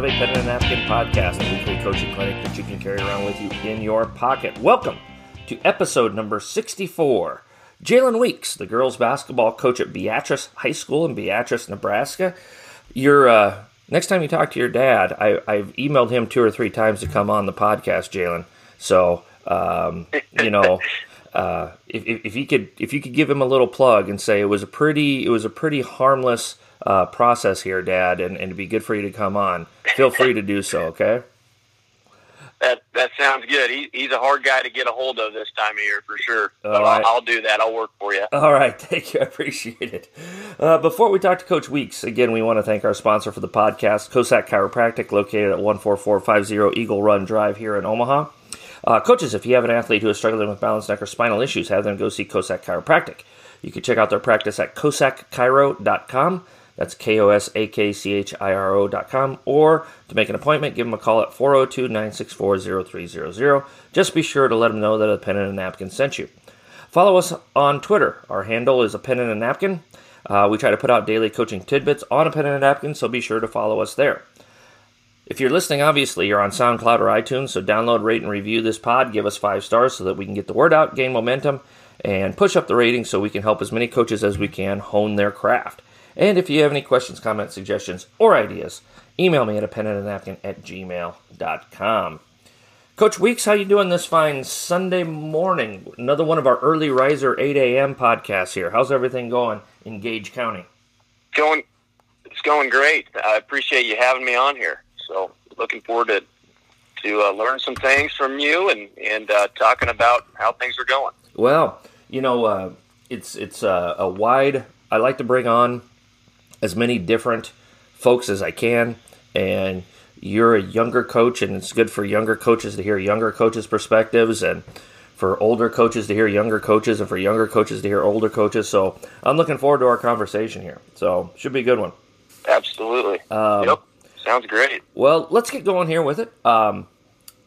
of a Pen and a Napkin podcast, a weekly coaching clinic that you can carry around with you in your pocket. Welcome to episode number 64. Jalen Weeks, the girls basketball coach at Beatrice High School in Beatrice, Nebraska. Your uh, next time you talk to your dad, I, I've emailed him two or three times to come on the podcast, Jalen. So um, you know, uh, if, if you could if you could give him a little plug and say it was a pretty it was a pretty harmless uh, process here, Dad, and, and it'd be good for you to come on. Feel free to do so. Okay. That that sounds good. He, he's a hard guy to get a hold of this time of year for sure. All but right. I'll, I'll do that. I'll work for you. All right, thank you. I appreciate it. Uh, before we talk to Coach Weeks, again, we want to thank our sponsor for the podcast, Kosak Chiropractic, located at 14450 Eagle Run Drive here in Omaha. Uh, coaches, if you have an athlete who is struggling with balance, neck, or spinal issues, have them go see Kosak Chiropractic. You can check out their practice at KosakChiro.com. That's K O S A K C H I R O.com. Or to make an appointment, give them a call at 402 964 0300. Just be sure to let them know that a pen and a napkin sent you. Follow us on Twitter. Our handle is a pen and a napkin. Uh, we try to put out daily coaching tidbits on a pen and a napkin, so be sure to follow us there. If you're listening, obviously, you're on SoundCloud or iTunes, so download, rate, and review this pod. Give us five stars so that we can get the word out, gain momentum, and push up the rating so we can help as many coaches as we can hone their craft. And if you have any questions, comments, suggestions, or ideas, email me at a pen and a napkin at gmail.com. Coach Weeks, how you doing this fine Sunday morning? Another one of our early riser 8 a.m. podcasts here. How's everything going in Gage County? Going, it's going great. I appreciate you having me on here. So looking forward to to uh, learn some things from you and and uh, talking about how things are going. Well, you know, uh, it's it's uh, a wide. I like to bring on as many different folks as I can, and you're a younger coach, and it's good for younger coaches to hear younger coaches' perspectives, and for older coaches to hear younger coaches, and for younger coaches to hear older coaches. So I'm looking forward to our conversation here. So should be a good one. Absolutely. Um, yep. Sounds great. Well, let's get going here with it. Um,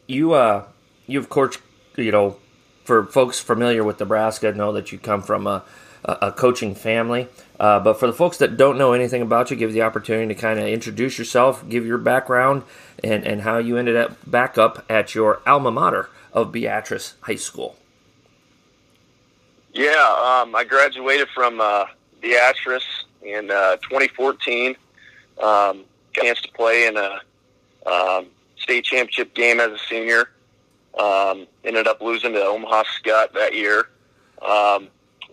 you, uh, you of course, you know, for folks familiar with Nebraska, know that you come from a, a coaching family. Uh, but for the folks that don't know anything about you, give you the opportunity to kind of introduce yourself, give your background, and, and how you ended up back up at your alma mater of Beatrice High School. Yeah, um, I graduated from uh, Beatrice in uh, 2014. Um, chance to play in a um, state championship game as a senior. Um, ended up losing to Omaha Scott that year.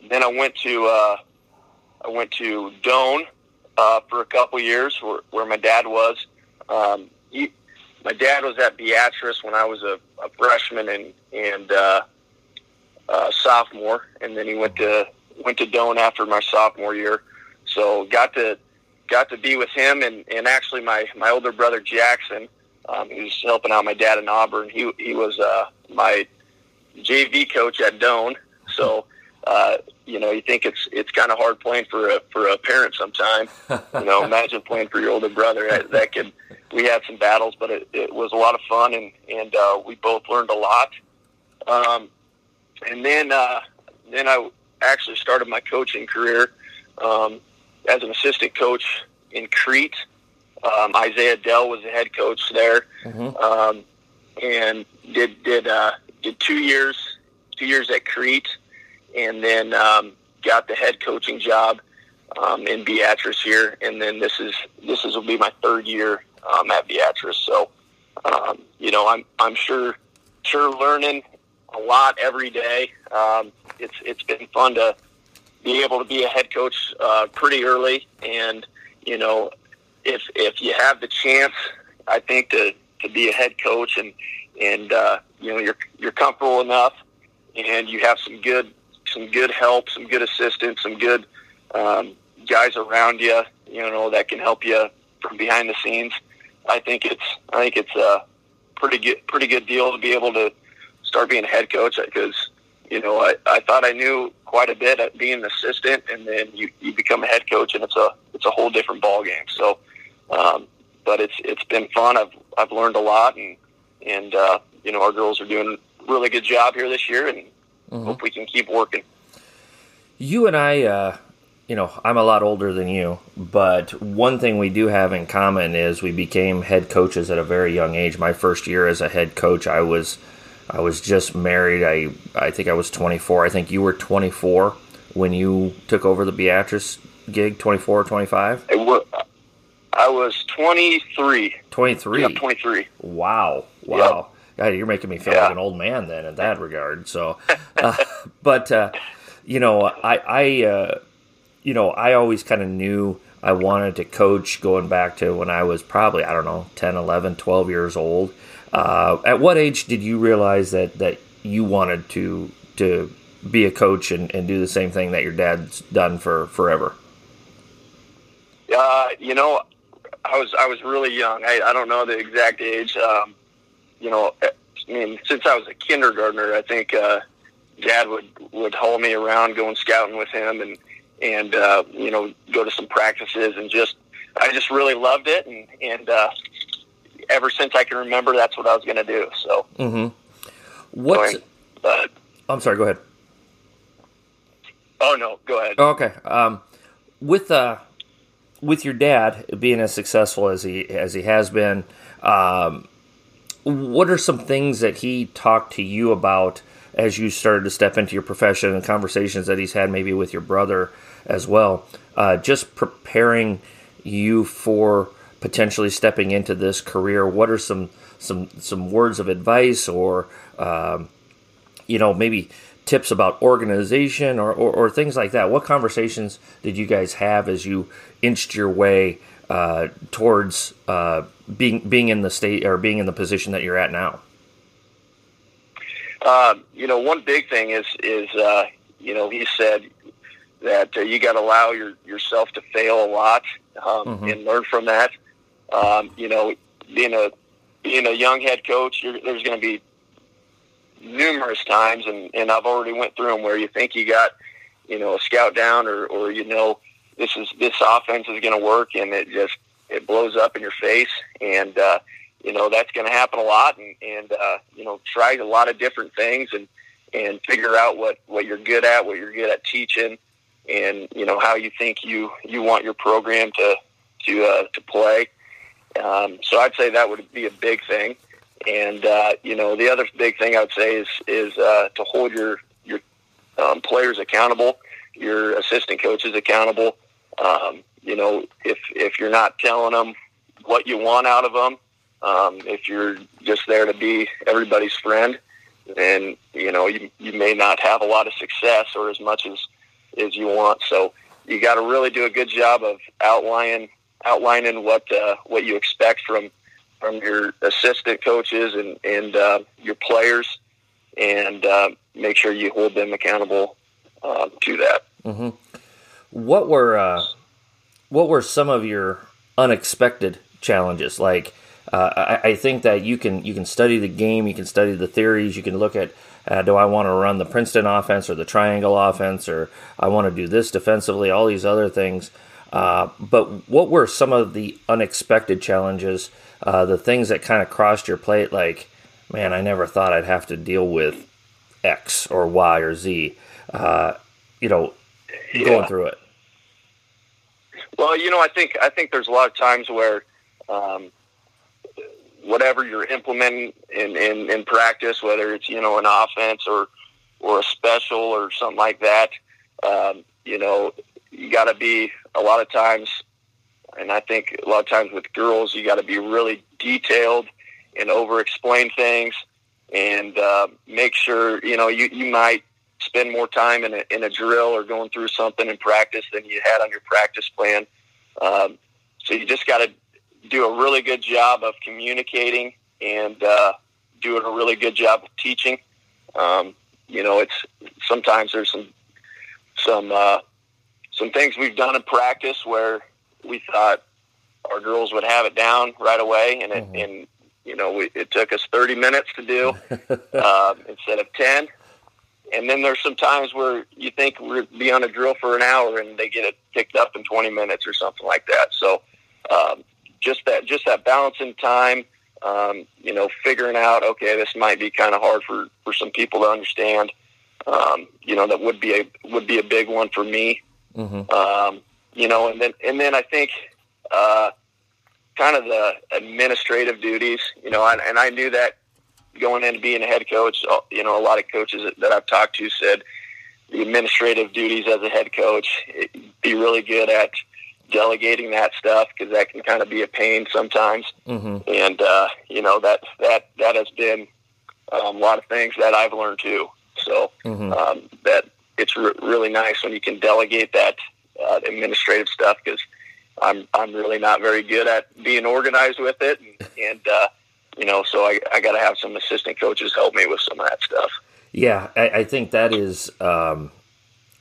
Then I went to uh, I went to Doane uh, for a couple years, where, where my dad was. Um, he, my dad was at Beatrice when I was a, a freshman and and uh, uh, sophomore, and then he went to went to Doane after my sophomore year. So got to got to be with him and, and actually my, my older brother Jackson, um, was helping out my dad in Auburn. He he was uh, my JV coach at Doane. So uh, you know, you think it's it's kind of hard playing for a for a parent sometimes. You know, imagine playing for your older brother. That, that could we had some battles, but it, it was a lot of fun, and and uh, we both learned a lot. Um, and then uh, then I actually started my coaching career um, as an assistant coach in Crete. Um, Isaiah Dell was the head coach there, Mhm. um, and did did uh, did two years two years at Crete, and then um, got the head coaching job um, in Beatrice here, and then this is this is will be my third year um, at Beatrice. So, um, you know, I'm I'm sure sure learning a lot every day. Um, it's it's been fun to be able to be a head coach uh, pretty early, and you know, if if you have the chance, I think to to be a head coach and and uh, you know you're you're comfortable enough, and you have some good some good help, some good assistance, some good um, guys around you, you know, that can help you from behind the scenes. I think it's I think it's a pretty good pretty good deal to be able to start being a head coach because you know I, I thought I knew quite a bit at being an assistant, and then you, you become a head coach, and it's a it's a whole different ball game. So, um, but it's it's been fun. I've I've learned a lot, and and uh, you know our girls are doing a really good job here this year, and Mhm. hope we can keep working. You and I, uh, you know, I'm a lot older than you, but one thing we do have in common is we became head coaches at a very young age. My first year as a head coach, I was I was just married. I I think I was 24. I think you were 24 when you took over the Beatrice gig, 24 or 25? I was 23. 23? Yeah, 23. Wow. Wow. Yep. God, you're making me feel yeah. like an old man then in that regard. So, uh, but, uh, you know, I, I, uh, you know, I always kind of knew I wanted to coach going back to when I was probably, I don't know, 10, 11, 12 years old. Uh, at what age did you realize that, that you wanted to, to be a coach and, and do the same thing that your dad's done for forever? Uh, you know, I was I was really young. I, I don't know the exact age. Um, you know, I mean, since I was a kindergartner, I think uh, Dad would would haul me around going scouting with him, and and uh, you know, go to some practices, and just I just really loved it, and and uh, ever since I can remember, that's what I was going to do. So, mm-hmm. what's uh, I'm sorry. Go ahead. Oh no, go ahead. Oh, okay. Um, with uh, with your dad being as successful as he as he has been, um, what are some things that he talked to you about as you started to step into your profession and conversations that he's had maybe with your brother as well, uh, just preparing you for potentially stepping into this career? What are some some some words of advice or um, you know maybe tips about organization or, or, or, things like that. What conversations did you guys have as you inched your way uh, towards uh, being being in the state or being in the position that you're at now? Uh, you know, one big thing is is uh, you know he said that uh, you got to allow your, yourself to fail a lot um, mm-hmm. and learn from that. Um, you know, being a being a young head coach, there's going to be numerous times, and, and I've already went through them where you think you got, you know, a scout down, or or you know, this is this offense is going to work, and it just it blows up in your face, and uh, you know that's going to happen a lot, and and uh, you know, try a lot of different things, and and figure out what what you're good at, what you're good at teaching, and you know how you think you you want your program to to uh, to play. Um, so I'd say that would be a big thing. And uh, you know, the other big thing I would say is is uh, to hold your your um, players accountable, your assistant coaches accountable. Um, you know, if if you're not telling them what you want out of them, um, if you're just there to be everybody's friend, then you know you you may not have a lot of success or as much as as you want. So you got to really do a good job of outlining outlining what uh, what you expect from from your assistant coaches and and uh, your players, and uh, make sure you hold them accountable uh, to that. Mm-hmm. What were uh, what were some of your unexpected challenges? Like, uh, I, I, think that you can you can study the game, you can study the theories, you can look at uh, do I want to run the Princeton offense or the triangle offense, or I want to do this defensively, all these other things. Uh, but what were some of the unexpected challenges, uh, the things that kind of crossed your plate? Like, man, I never thought I'd have to deal with X or Y or Z. Uh, you know, yeah. going through it. Well, you know, I think I think there's a lot of times where um, whatever you're implementing in, in, in practice, whether it's you know an offense or or a special or something like that, um, you know, you got to be a lot of times, and I think a lot of times with girls, you got to be really detailed and over explain things and uh, make sure, you know, you, you might spend more time in a, in a drill or going through something in practice than you had on your practice plan. Um, so you just got to do a really good job of communicating and uh, doing a really good job of teaching. Um, you know, it's sometimes there's some some uh, some things we've done in practice where we thought our girls would have it down right away, and it, mm-hmm. and you know we, it took us 30 minutes to do um, instead of 10. And then there's some times where you think we'll be on a drill for an hour, and they get it picked up in 20 minutes or something like that. So um, just that just that balance in time. Um, you know, figuring out okay, this might be kind of hard for for some people to understand. Um, you know, that would be a would be a big one for me Mm-hmm. Um, you know, and then and then I think uh, kind of the administrative duties. You know, and, and I knew that going into being a head coach. Uh, you know, a lot of coaches that I've talked to said the administrative duties as a head coach. Be really good at delegating that stuff because that can kind of be a pain sometimes. Mm-hmm. And uh, you know that that that has been um, a lot of things that I've learned too. So mm-hmm. um, that it's re- really nice when you can delegate that uh, administrative stuff because I'm I'm really not very good at being organized with it, and, and uh, you know, so I I got to have some assistant coaches help me with some of that stuff. Yeah, I, I think that is. Um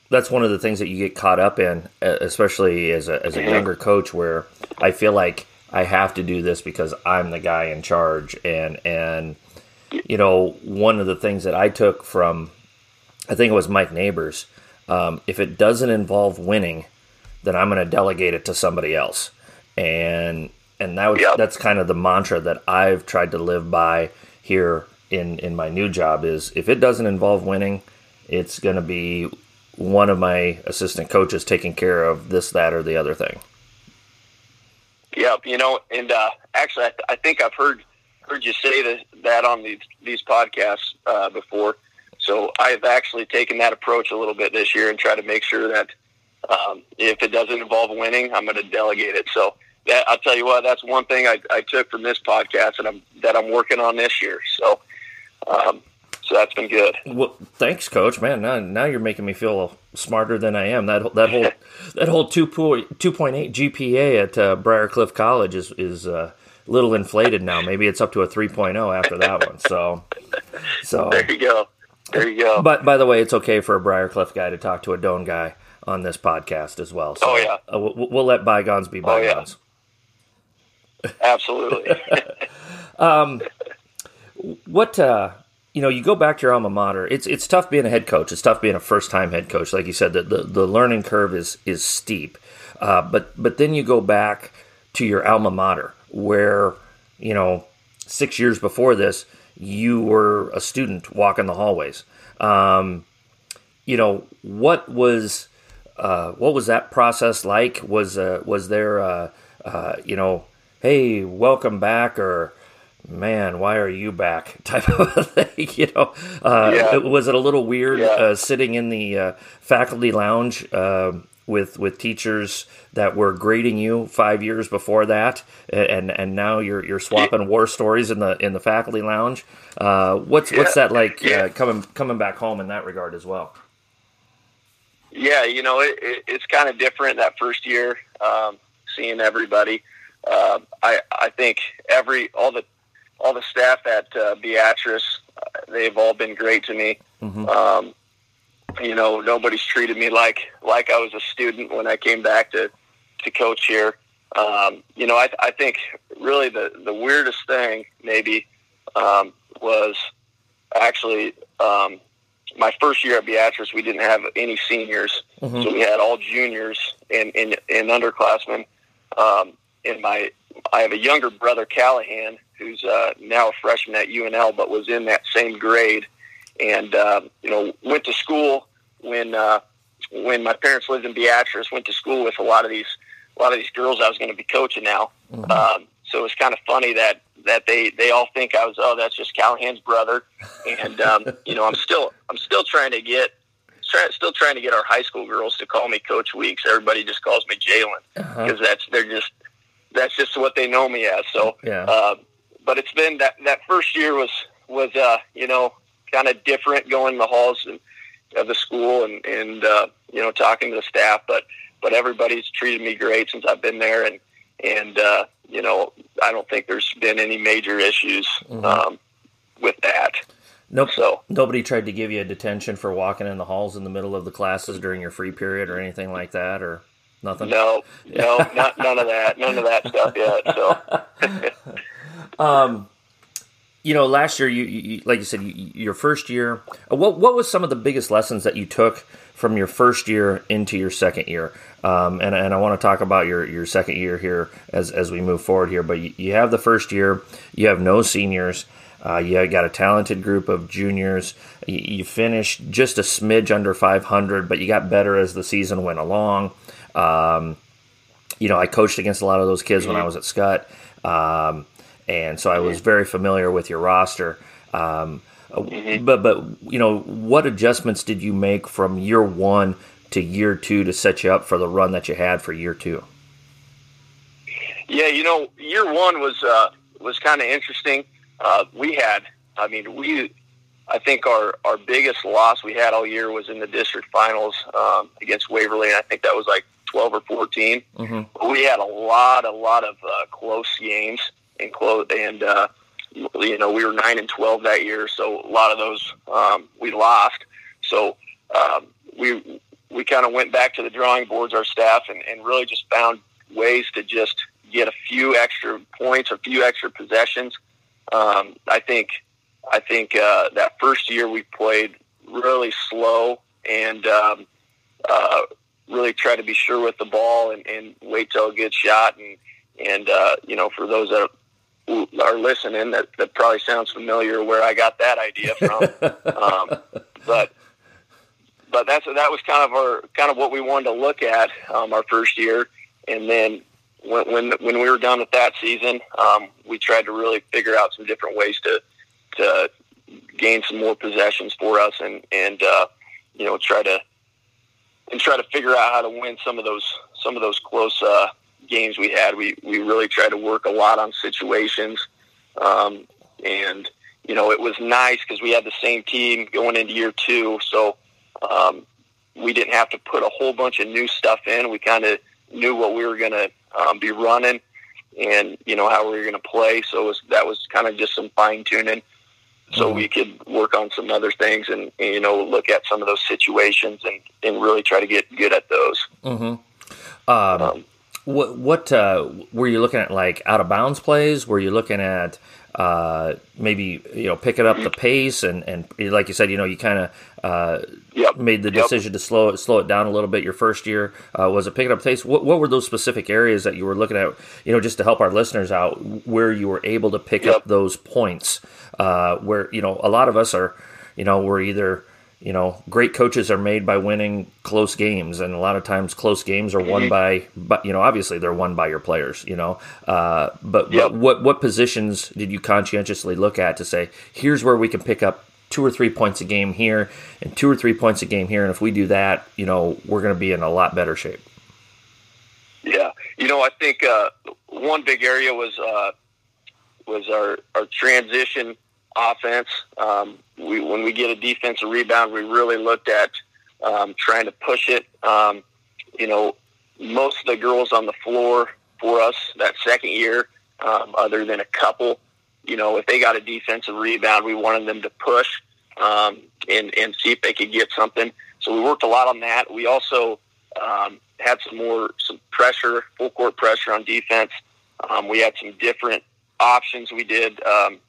that's one of the things that you get caught up in, especially as a as a younger coach, where I feel like I have to do this because I'm the guy in charge, and and you know one of the things that I took from, I think it was Mike Neighbors, um, if it doesn't involve winning, then I'm going to delegate it to somebody else, and and that was, yep. that's kind of the mantra that I've tried to live by here in in my new job is if it doesn't involve winning, it's going to be one of my assistant coaches taking care of this, that, or the other thing. Yep, you know, and uh, actually, I, th- I, think I've heard heard you say that, that on these these podcasts uh, before. So I've actually taken that approach a little bit this year and try to make sure that um, if it doesn't involve winning, I'm going to delegate it. So that, I'll tell you what, that's one thing I, I took from this podcast, and I'm that I'm working on this year. So um, so that's been good. Well, thanks, Coach. Man, now, now you're making me feel smarter than I am. That that whole that whole two two point eight GPA at uh, Briarcliff College is is uh, a little inflated now. Maybe it's up to a 3.0 after that one. So, so there you go. There you go. But by the way, it's okay for a Briarcliff guy to talk to a Doane guy on this podcast as well. So, oh yeah, uh, we'll, we'll, let bygones be bygones. Oh, yeah. Absolutely. um, what uh, you know, you go back to your alma mater. It's it's tough being a head coach. It's tough being a first time head coach. Like you said, the, the, the learning curve is is steep. Uh, but but then you go back to your alma mater, where you know six years before this, you were a student walking the hallways. Um, you know what was uh, what was that process like? Was uh, was there uh, uh, you know, hey, welcome back, or man, why are you back? Type of thing, you know. Uh, yeah. Was it a little weird yeah. uh, sitting in the uh, faculty lounge uh, with with teachers that were grading you five years before that, and and now you're you're swapping war stories in the in the faculty lounge? Uh, what's yeah. what's that like uh, coming coming back home in that regard as well? Yeah, you know, it, it, it's kind of different that first year, um, seeing everybody. I I think every all the all the staff at uh, Beatrice, uh, they've all been great to me. Mm-hmm. Um, you know, nobody's treated me like like I was a student when I came back to to coach here. Um, you know, I, I think really the the weirdest thing maybe um, was actually um, my first year at Beatrice. We didn't have any seniors, mm-hmm. so we had all juniors and and, and underclassmen. Um, and my I have a younger brother, Callahan, who's uh, now a freshman at UNL, but was in that same grade, and uh, you know went to school when uh, when my parents lived in Beatrice. Went to school with a lot of these a lot of these girls I was going to be coaching now. Mm-hmm. Um, so it's kind of funny that that they they all think I was oh that's just Callahan's brother, and um, you know I'm still I'm still trying to get try, still trying to get our high school girls to call me Coach Weeks. Everybody just calls me Jalen because uh-huh. that's they're just that's just what they know me as. So, yeah. Uh, but it's been that that first year was was uh, you know kind of different going in the halls and, of the school and and uh, you know talking to the staff, but but everybody's treated me great since I've been there, and and uh, you know I don't think there's been any major issues mm-hmm. um, with that. Nope. So nobody tried to give you a detention for walking in the halls in the middle of the classes during your free period or anything like that, or Nothing. No, no, not, none of that. None of that stuff yet. So. um, you know, last year, you, you like you said, you, your first year. Uh, what what was some of the biggest lessons that you took from your first year into your second year? Um, and and I want to talk about your your second year here as as we move forward here. But you, you have the first year, you have no seniors. Uh, you got a talented group of juniors. You, you, finished just a smidge under 500, but you got better as the season went along. Um, you know, I coached against a lot of those kids when I was at Scott, um, and so I was very familiar with your roster. Um, mm-hmm. But but you know, what adjustments did you make from year one to year two to set you up for the run that you had for year two? Yeah, you know, year one was uh, was kind of interesting. Uh, we had, I mean, we, I think our our biggest loss we had all year was in the district finals um, against Waverly, and I think that was like twelve or 14 mm-hmm. We had a lot, a lot of uh, close games and close, and uh, you know, we were nine and twelve that year, so a lot of those um, we lost. So um, we we kind of went back to the drawing boards, our staff, and, and really just found ways to just get a few extra points, a few extra possessions. Um, I think I think uh, that first year we played really slow and um, uh, really try to be sure with the ball and, and wait till a good shot. And and uh, you know, for those that are listening, that that probably sounds familiar where I got that idea from. um, but but that's that was kind of our kind of what we wanted to look at um, our first year, and then when when when we were done with that season, um, we tried to really figure out some different ways to to gain some more possessions for us, and and uh, you know try to and try to figure out how to win some of those some of those close uh, games we had. We we really tried to work a lot on situations, um, and you know it was nice because we had the same team going into year two, so um, we didn't have to put a whole bunch of new stuff in. We kind of knew what we were going to um, be running and you know how we were going to play. So was, that was kind of just some fine tuning, so mm-hmm. we could work on some other things and, and, you know look at some of those situations and, and really try to get good at those. Mm-hmm. Um, um, what what uh, were you looking at? Like out of bounds plays? Were you looking at uh, maybe you know picking up the pace and and like you said, you know, you kind of uh, yep. made the decision yep. to slow it slow it down a little bit. Your first year uh, was it picking up pace? What, what were those specific areas that you were looking at? You know, just to help our listeners out, where you were able to pick yep. up those points. Uh, where you know a lot of us are, you know, we're either you know, great coaches are made by winning close games, and a lot of times close games are won mm-hmm. by, but you know, obviously they're won by your players. You know, uh, but, yep. but what what positions did you conscientiously look at to say here's where we can pick up two or three points a game here and two or three points a game here, and if we do that, you know, we're going to be in a lot better shape. Yeah, you know, I think uh, one big area was uh, was our our transition offense. Um, we, when we get a defensive rebound, we really looked at um, trying to push it. Um, you know, most of the girls on the floor for us that second year, um, other than a couple, you know, if they got a defensive rebound, we wanted them to push um, and and see if they could get something. So we worked a lot on that. We also um, had some more some pressure, full court pressure on defense. Um, we had some different options we did. Um,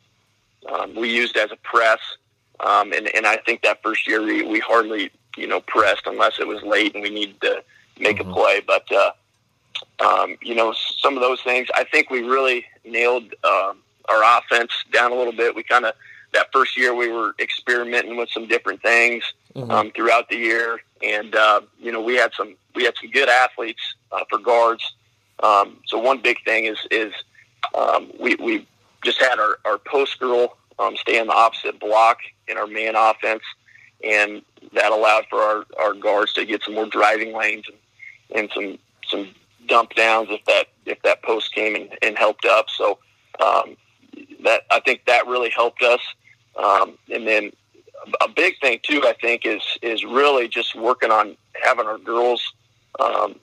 um, we used as a press. Um, and, and I think that first year we, we hardly, you know, pressed unless it was late and we needed to make mm-hmm. a play. But, uh, um, you know, some of those things, I think we really nailed uh, our offense down a little bit. We kind of, that first year we were experimenting with some different things mm-hmm. um, throughout the year. And, uh, you know, we had some, we had some good athletes uh, for guards. Um, so one big thing is, is um, we, we just had our, our post girl um, stay on the opposite block in our man offense, and that allowed for our, our guards to get some more driving lanes and, and some some dump downs if that if that post came and, and helped up. So um, that I think that really helped us. Um, and then a big thing too, I think, is is really just working on having our girls um,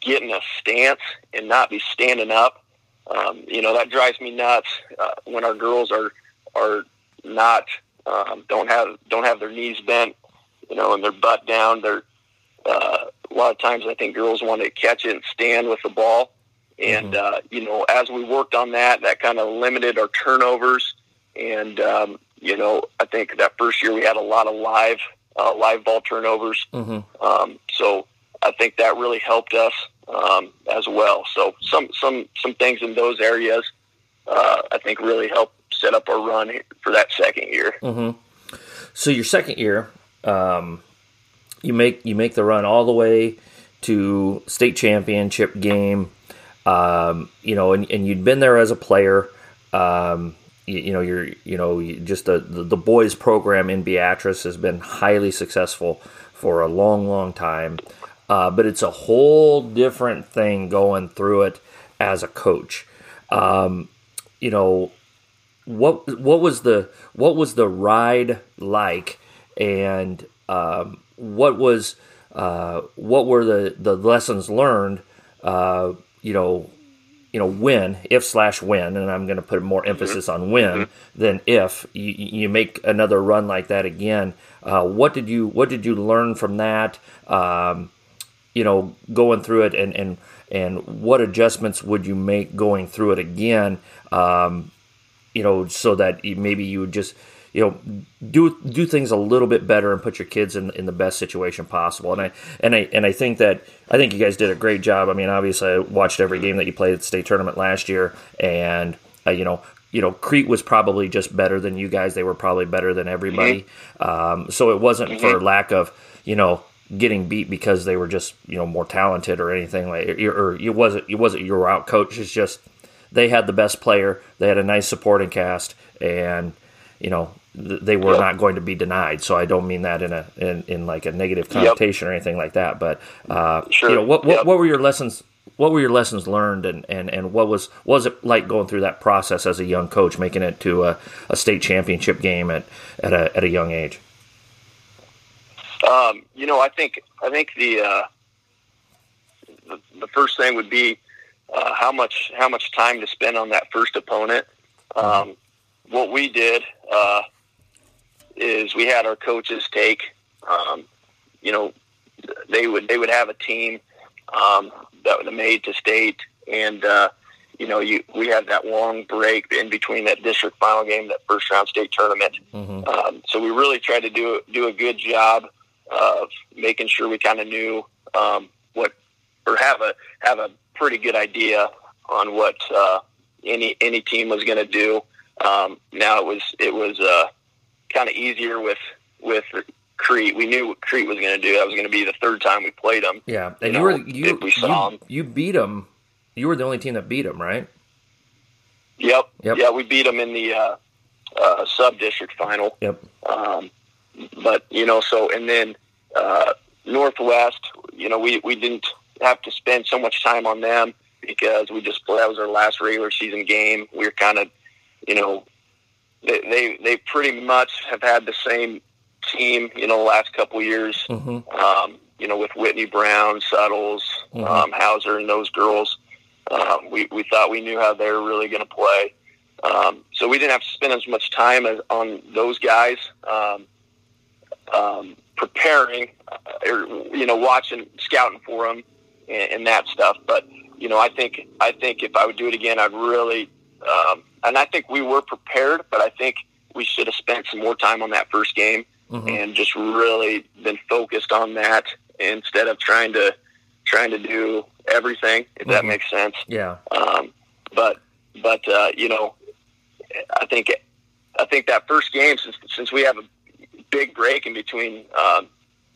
getting a stance and not be standing up um, you know that drives me nuts uh, when our girls are are not um, don't have don't have their knees bent, you know, and their butt down. They're uh, a lot of times I think girls want to catch it and stand with the ball, and mm-hmm. uh, you know as we worked on that, that kind of limited our turnovers, and um, you know I think that first year we had a lot of live uh, live ball turnovers, mm-hmm. um, so I think that really helped us um, as well. So some some some things in those areas uh, I think really help set up our run for that second year. Mm-hmm. So your second year, um, you make you make the run all the way to state championship game. Um, you know, and, and you'd been there as a player. Um, you, you, know, you're you know just the, the, the boys program in Beatrice has been highly successful for a long, long time. Uh, but it's a whole different thing going through it as a coach. Um, you know, what what was the what was the ride like, and um, what was uh, what were the, the lessons learned? Uh, you know, you know when if slash when, and I'm going to put more mm-hmm. emphasis on when mm-hmm. than if you, you make another run like that again. Uh, what did you what did you learn from that? Um, you know, going through it, and and and what adjustments would you make going through it again? Um, you know, so that maybe you would just you know do do things a little bit better and put your kids in in the best situation possible. And I and I and I think that I think you guys did a great job. I mean, obviously, I watched every game that you played at the state tournament last year, and uh, you know. You know, Crete was probably just better than you guys. They were probably better than everybody. Mm-hmm. Um, so it wasn't mm-hmm. for lack of, you know, getting beat because they were just you know more talented or anything like or it wasn't it wasn't you were out coached it's just they had the best player they had a nice supporting cast and you know they were yep. not going to be denied. So I don't mean that in a in, in like a negative connotation yep. or anything like that. But uh, sure. you know, what what, yep. what were your lessons? What were your lessons learned, and, and, and what was what was it like going through that process as a young coach, making it to a, a state championship game at at a at a young age? Um, you know, I think I think the uh, the, the first thing would be uh, how much how much time to spend on that first opponent. Um, what we did, uh, is we had our coaches take, um, you know, they would they would have a team um, that was made to state, and uh, you know, you we had that long break in between that district final game, that first round state tournament. Mm-hmm. Um, so we really tried to do do a good job of making sure we kind of knew um, what or have a have a pretty good idea on what uh, any any team was going to do. Um, now it was it was uh, kind of easier with with Crete. We knew what Crete was going to do. That was going to be the third time we played them. Yeah, and you, you were you we saw you, them. you beat them. You were the only team that beat them, right? Yep. Yep. Yeah, we beat them in the uh, uh, sub district final. Yep. Um, but you know, so and then uh, Northwest, you know, we we didn't have to spend so much time on them because we just that was our last regular season game. We were kind of, you know, they, they they pretty much have had the same team, you know, the last couple years. Mm-hmm. Um, you know, with Whitney Brown, Suttles, mm-hmm. um, Hauser, and those girls. Um, we we thought we knew how they were really going to play, um, so we didn't have to spend as much time as, on those guys um, um, preparing, uh, or you know, watching, scouting for them, and, and that stuff. But you know, I think I think if I would do it again, I'd really um, and I think we were prepared, but I think we should have spent some more time on that first game mm-hmm. and just really been focused on that instead of trying to trying to do everything. If mm-hmm. that makes sense. Yeah. Um, but but uh, you know, I think I think that first game since since we have a big break in between um,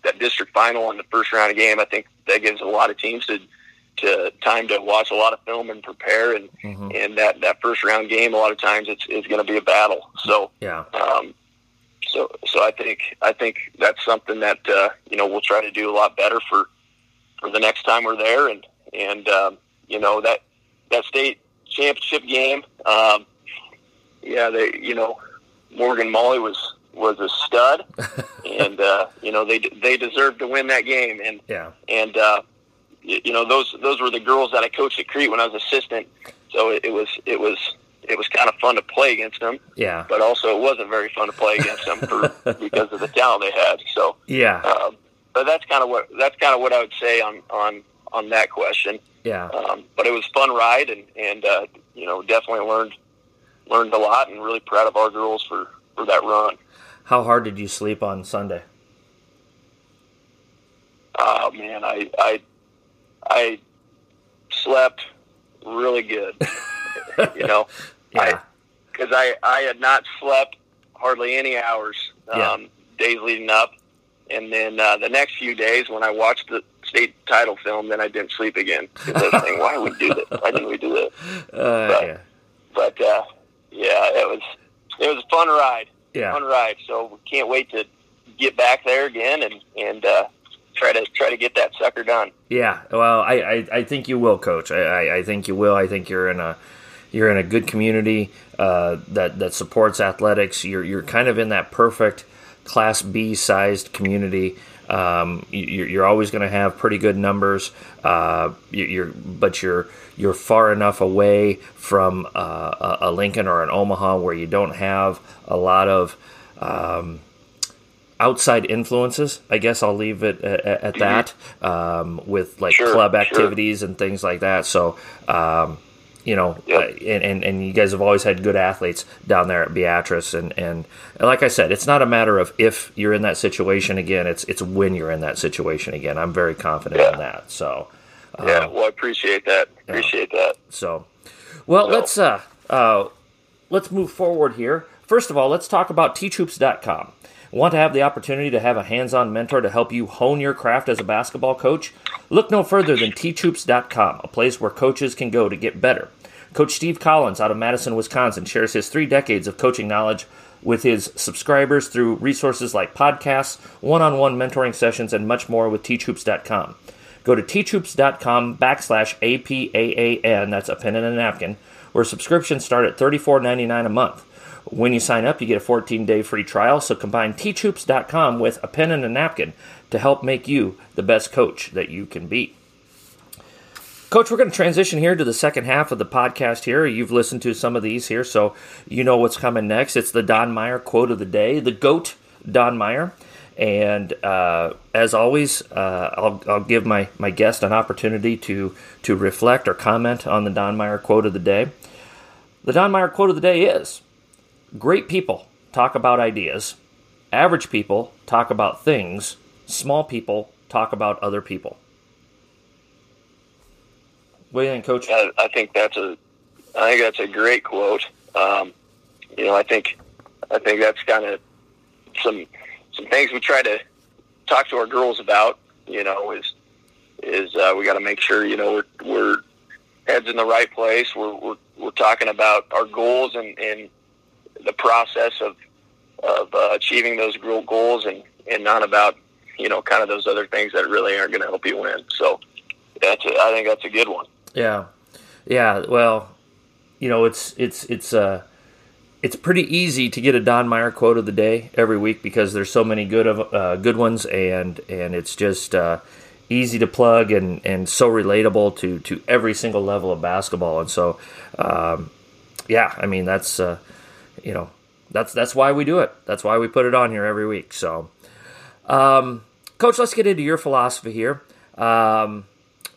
that district final and the first round of game, I think that gives a lot of teams to to time to watch a lot of film and prepare. And mm-hmm. and that that first round game a lot of times it's it's going to be a battle. So yeah. um so so I think I think that's something that uh, you know we'll try to do a lot better for for the next time we're there. And and um, you know that that state championship game um, yeah they you know Morgan Maly was was a stud and uh, you know they they deserved to win that game and yeah and uh, you know those those were the girls that I coached at Crete when I was assistant. So it, it was it was it was kind of fun to play against them. Yeah. But also it wasn't very fun to play against them for because of the talent they had. So yeah. Um, but that's kind of what that's kind of what I would say on on on that question. Yeah. Um, but it was a fun ride and and uh, you know definitely learned learned a lot and really proud of our girls for for that run. How hard did you sleep on Sunday? Oh man, I I I slept really good. you know, yeah. because I I had not slept hardly any hours um, Yeah. days leading up, and then uh, the next few days when I watched the state title film, then I didn't sleep again. I thinking, why did we do that? Why didn't we do that? Uh, yeah. But uh, yeah, it was it was a fun ride, Yeah. fun ride. So we can't wait to get back there again and and uh, try to try to get that sucker done. Yeah, well, I, I, I think you will, Coach. I, I, I think you will. I think you're in a you're in a good community uh, that that supports athletics. You're you're kind of in that perfect Class B sized community. Um, you, you're you're always going to have pretty good numbers. Uh, you- you're but you're you're far enough away from uh, a, Lincoln or an Omaha where you don't have a lot of um, outside influences. I guess I'll leave it at, at that um, with like Sure, club sure. activities and things like that. So, um, you know, Yep. uh, and, and and you guys have always had good athletes down there at Beatrice, and, and like I said, it's not a matter of if you're in that situation again. It's it's when you're in that situation again. I'm very confident in that. So. Yeah, well, I appreciate that. Appreciate that. So, well, So- let's uh, uh, let's move forward here. First of all, let's talk about teachhoops.com. Want to have the opportunity to have a hands-on mentor to help you hone your craft as a basketball coach? Look no further than teachhoops.com, a place where coaches can go to get better. Coach Steve Collins out of Madison, Wisconsin shares his 3 decades of coaching knowledge with his subscribers through resources like podcasts, one-on-one mentoring sessions, and much more with teachhoops.com. Go to teachhoops.com backslash APAAN, that's a pen and a napkin, where subscriptions start at $34.99 a month. When you sign up, you get a 14 day free trial, so combine teachhoops.com with a pen and a napkin to help make you the best coach that you can be. Coach, we're going to transition here to the second half of the podcast here. You've listened to some of these here, so you know what's coming next. It's the Don Meyer quote of the day, the GOAT, Don Meyer. And uh, as always, uh, I'll, I'll give my, my guest an opportunity to, to reflect or comment on the Don Meyer quote of the day. The Don Meyer quote of the day is Great people talk about ideas, average people talk about things, small people talk about other people. What do you think, Coach? I, I think that's a, I think that's a great quote. Um, you know, I think, I think that's kind of some, some things we try to talk to our girls about. You know, is, is uh, we got to make sure you know we're, we're heads in the right place. We're, we're, we're talking about our goals and, and the process of, of uh, achieving those goals and, and not about, you know, kind of those other things that really aren't going to help you win. So that's, a, I think that's a good one. Yeah, yeah. Well, you know, it's it's it's uh, it's pretty easy to get a Don Meyer quote of the day every week because there's so many good of uh, good ones, and and it's just uh, easy to plug and and so relatable to to every single level of basketball. And so, um, yeah, I mean that's uh, you know that's that's why we do it. That's why we put it on here every week. So, um, coach, let's get into your philosophy here. Um,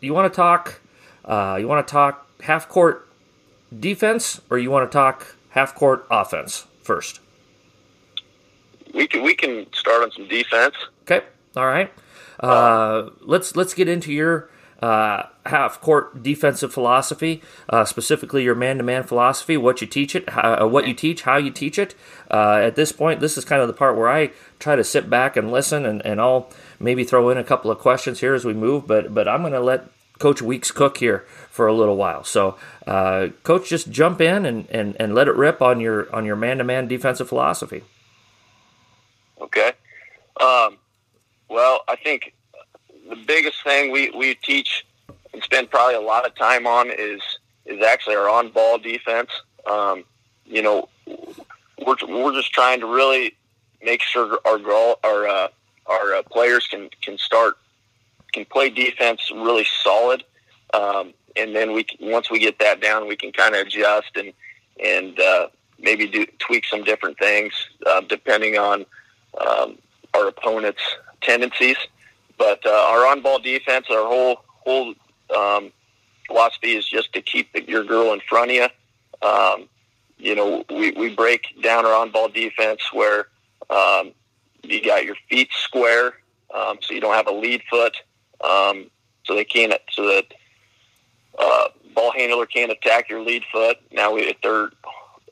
you want to talk? Uh, you want to talk half court defense, or you want to talk half court offense first? We can, we can start on some defense. Okay, all right. Uh, let's let's get into your uh, half court defensive philosophy, uh, specifically your man to man philosophy. What you teach it, how, uh, what you teach, how you teach it. Uh, at this point, this is kind of the part where I try to sit back and listen, and, and I'll maybe throw in a couple of questions here as we move. But but I'm going to let Coach Weeks cook here for a little while. So, uh, Coach, just jump in and, and, and let it rip on your on your man to man defensive philosophy. Okay. Um, well, I think the biggest thing we, we teach and spend probably a lot of time on is is actually our on ball defense. Um, you know, we're we're just trying to really make sure our goal, our uh, our uh, players can can start can play defense really solid, um, and then we once we get that down, we can kind of adjust and and uh, maybe do tweak some different things uh, depending on um, our opponent's tendencies. But uh, our on-ball defense, our whole whole um, philosophy is just to keep your girl in front of you. Um, you know, we, we break down our on-ball defense where um, you got your feet square, um, so you don't have a lead foot, um, so they can't, so that uh, ball handler can't attack your lead foot. Now, if they're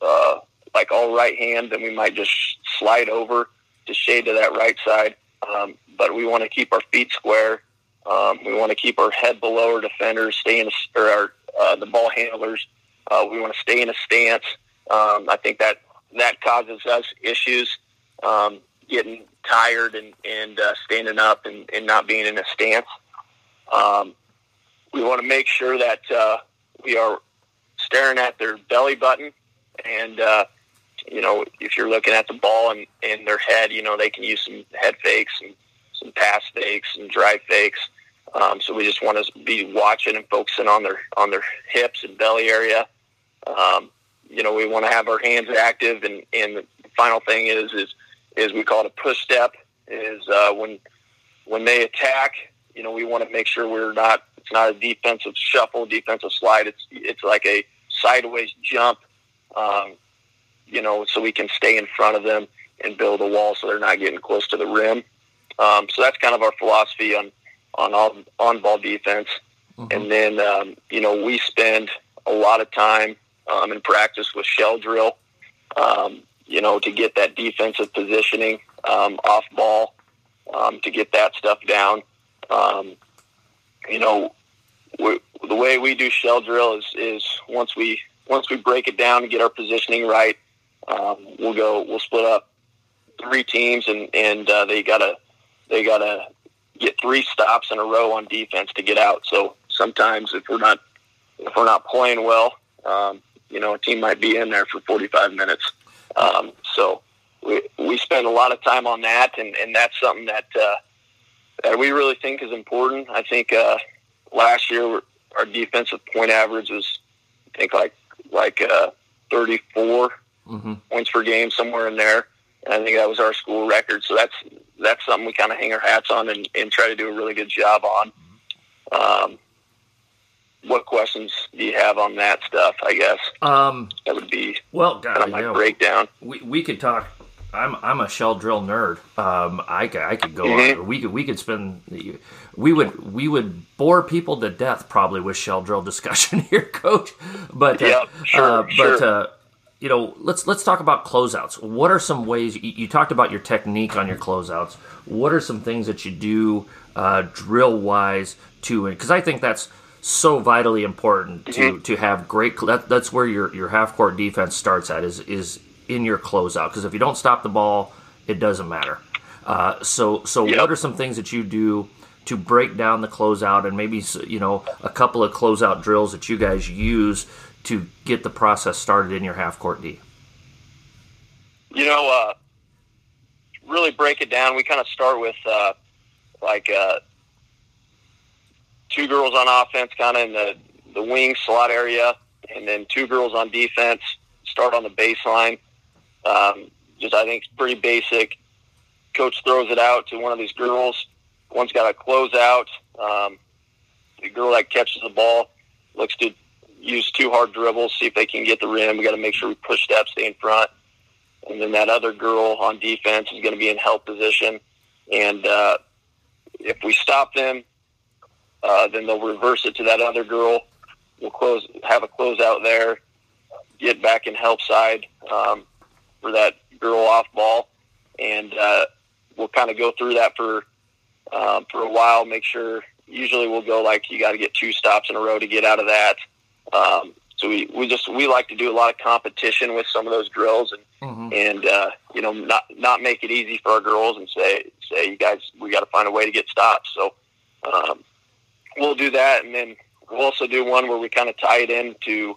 uh, like all right hand, then we might just slide over to shade to that right side. Um, but we want to keep our feet square. Um, we want to keep our head below our defenders, stay in a, or our, uh, the ball handlers. Uh, we want to stay in a stance. Um, I think that that causes us issues, um, getting tired and, and uh, standing up and, and not being in a stance. Um, we want to make sure that uh, we are staring at their belly button and uh, you know if you're looking at the ball and in their head you know they can use some head fakes and some pass fakes and drive fakes um, so we just want to be watching and focusing on their on their hips and belly area um, you know we want to have our hands active and and the final thing is is is we call it a push step is uh, when when they attack you know we want to make sure we're not it's not a defensive shuffle defensive slide it's it's like a sideways jump um, you know, so we can stay in front of them and build a wall so they're not getting close to the rim. Um, so that's kind of our philosophy on on all on ball defense. Mm-hmm. And then um, you know we spend a lot of time um, in practice with shell drill. Um, you know to get that defensive positioning um, off ball um, to get that stuff down. Um, you know we, the way we do shell drill is is once we once we break it down and get our positioning right, um, we'll go. We'll split up three teams, and and uh, they gotta they gotta get three stops in a row on defense to get out. So sometimes if we're not if we're not playing well, um, you know, a team might be in there for 45 minutes. Um, so we we spend a lot of time on that, and and that's something that uh, that we really think is important. I think uh, last year our defensive point average was I think like like uh, 34 mm-hmm. points per game, somewhere in there. And I think that was our school record. So that's that's something we kind of hang our hats on and, and try to do a really good job on. Um, what questions do you have on that stuff? I guess um, that would be well, God, kind of my breakdown. We we could talk. I'm I'm a shell drill nerd. Um, I, I could go mm-hmm. on. We could we could spend we would we would bore people to death probably with shell drill discussion here, Coach. But uh, yeah, sure, uh, sure. but uh, you know, let's let's talk about closeouts. What are some ways you, you, talked about your technique on your closeouts? What are some things that you do uh, drill wise to? Because I think that's so vitally important to mm-hmm. to have great. That, that's where your your half court defense starts at is is in your closeout. Because if you don't stop the ball, it doesn't matter. Uh, so so yep. what are some things that you do? to break down the closeout and maybe you know a couple of closeout drills that you guys use to get the process started in your half court D? You know, uh, really break it down. We kind of start with uh, like uh, two girls on offense, kind of in the the wing slot area, and then two girls on defense. Start on the baseline. Um, just I think it's pretty basic. Coach throws it out to one of these girls One's got a closeout. Um, the girl that catches the ball looks to use two hard dribbles, see if they can get the rim. We got to make sure we push step, stay in front. And then that other girl on defense is going to be in help position. And uh, if we stop them, uh, then they'll reverse it to that other girl. We'll close, have a closeout there, get back in help side um, for that girl off ball, and uh, we'll kind of go through that for um, for a while. Make sure. Usually, we'll go like you got to get two stops in a row to get out of that. Um, so we, we just we like to do a lot of competition with some of those drills and mm-hmm. and uh, you know not not make it easy for our girls and say say you guys we got to find a way to get stops. So um, we'll do that, and then we'll also do one where we kind of tie it into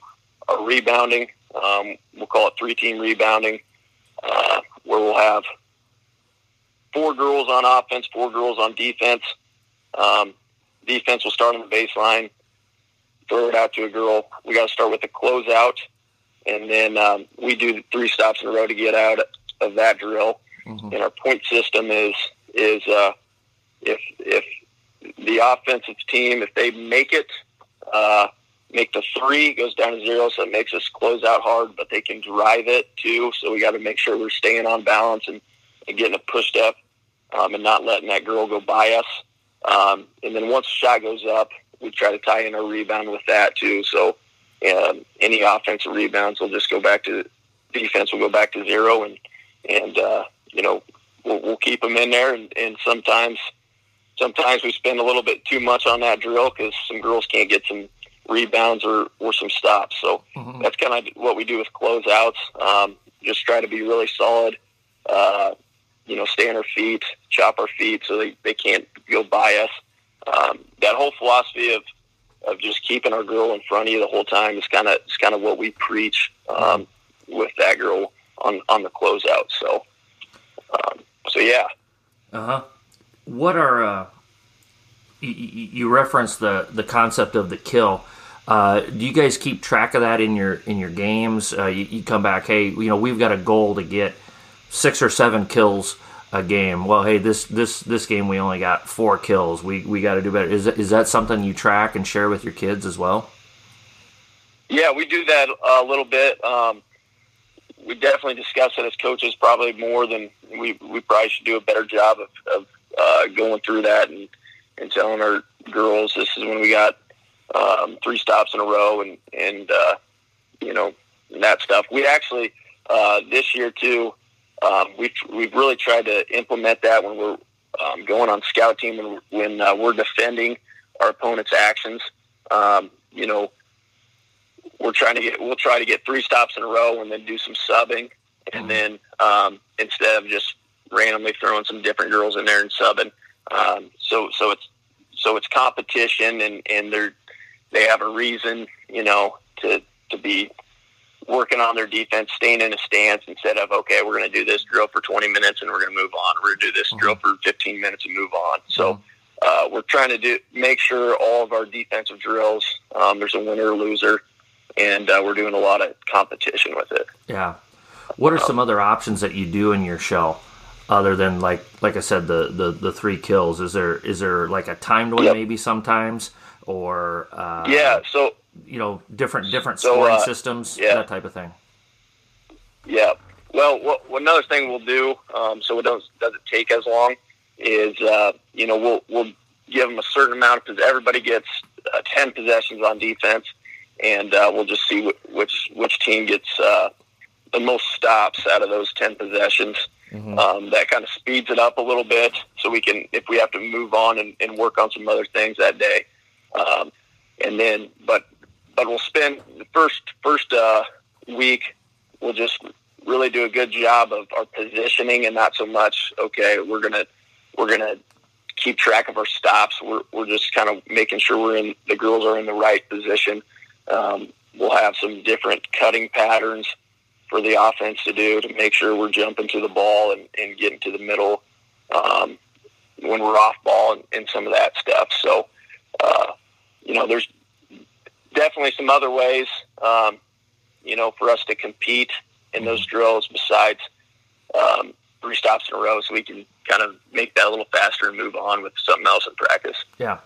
our rebounding. Um, we'll call it three team rebounding, uh, where we'll have four girls on offense, four girls on defense. Um, defense will start on the baseline, throw it out to a girl. We got to start with the closeout, and then um, we do three stops in a row to get out of that drill. Mm-hmm. And our point system is is uh, if if the offensive team if they make it, uh, make the three goes down to zero, so it makes us close out hard, but they can drive it too. So we got to make sure we're staying on balance and, and getting a push step um, and not letting that girl go by us. Um, and then once the shot goes up, we try to tie in a rebound with that too. So um, any offensive rebounds will just go back to defense will go back to zero, and and uh, you know we'll, we'll keep them in there. And, and sometimes sometimes we spend a little bit too much on that drill because some girls can't get some rebounds or, or some stops. So mm-hmm. that's kind of what we do with closeouts. Um, just try to be really solid. Uh, you know, stay on our feet, chop our feet so they, they can't go by us. Um, that whole philosophy of of just keeping our girl in front of you the whole time is kind of is kind of what we preach um, with that girl on on the closeout. So, um, so yeah. Uh huh. What are uh, you, you the the concept of the kill? Uh, do you guys keep track of that in your in your games? Uh, you, you, come back, hey, you know, we've got a goal to get six or seven kills a game. Well, hey, this this this game we only got four kills. We we got to do better. Is is that something you track and share with your kids as well? Yeah, we do that a little bit. Um, we definitely discuss it as coaches, probably more than we we probably should do a better job of, of uh, going through that and and telling our girls this is when we got um, three stops in a row, and and uh, you know that stuff. We actually uh, this year too. Um, we've we've really tried to implement that when we're um, going on scout team and when uh, we're defending our opponent's actions. Um, you know, we're trying to get we'll try to get three stops in a row and then do some subbing, and mm-hmm. then um, instead of just randomly throwing some different girls in there and subbing. Um, so so it's so it's competition and and they're they have a reason, you know, to to be working on their defense, staying in a stance instead of okay, we're going to do this drill for 20 minutes and we're going to move on. We're going to do this mm-hmm. drill for 15 minutes and move on. So mm-hmm. uh, we're trying to do make sure all of our defensive drills um, there's a winner or loser, and uh, we're doing a lot of competition with it. Yeah. What are some other options that you do in your shell? Other than like like I said, the, the, the three kills, is there is there like a timed one yep. maybe sometimes? or uh, yeah, so you know different different so, scoring uh, systems, yeah. that type of thing. Yeah. Well, what, what another thing we'll do, um, so it doesn't doesn't take as long, is uh, you know we'll we'll give them a certain amount of everybody gets uh, ten possessions on defense, and uh, we'll just see which which team gets uh, the most stops out of those ten possessions. Mm-hmm. Um, that kind of speeds it up a little bit, so we can, if we have to move on and, and work on some other things that day, um, and then, but but we'll spend the first first uh, week. We'll just really do a good job of our positioning and not so much. Okay, we're gonna we're gonna keep track of our stops. We're we're just kind of making sure we're in the girls are in the right position. Um, we'll have some different cutting patterns for the offense to do to make sure we're jumping to the ball and, and getting to the middle um, when we're off ball and, and some of that stuff. So uh, you know, there's definitely some other ways, um, you know, for us to compete in those mm-hmm. drills besides um, three stops in a row, so we can kind of make that a little faster and move on with something else in practice. Yeah.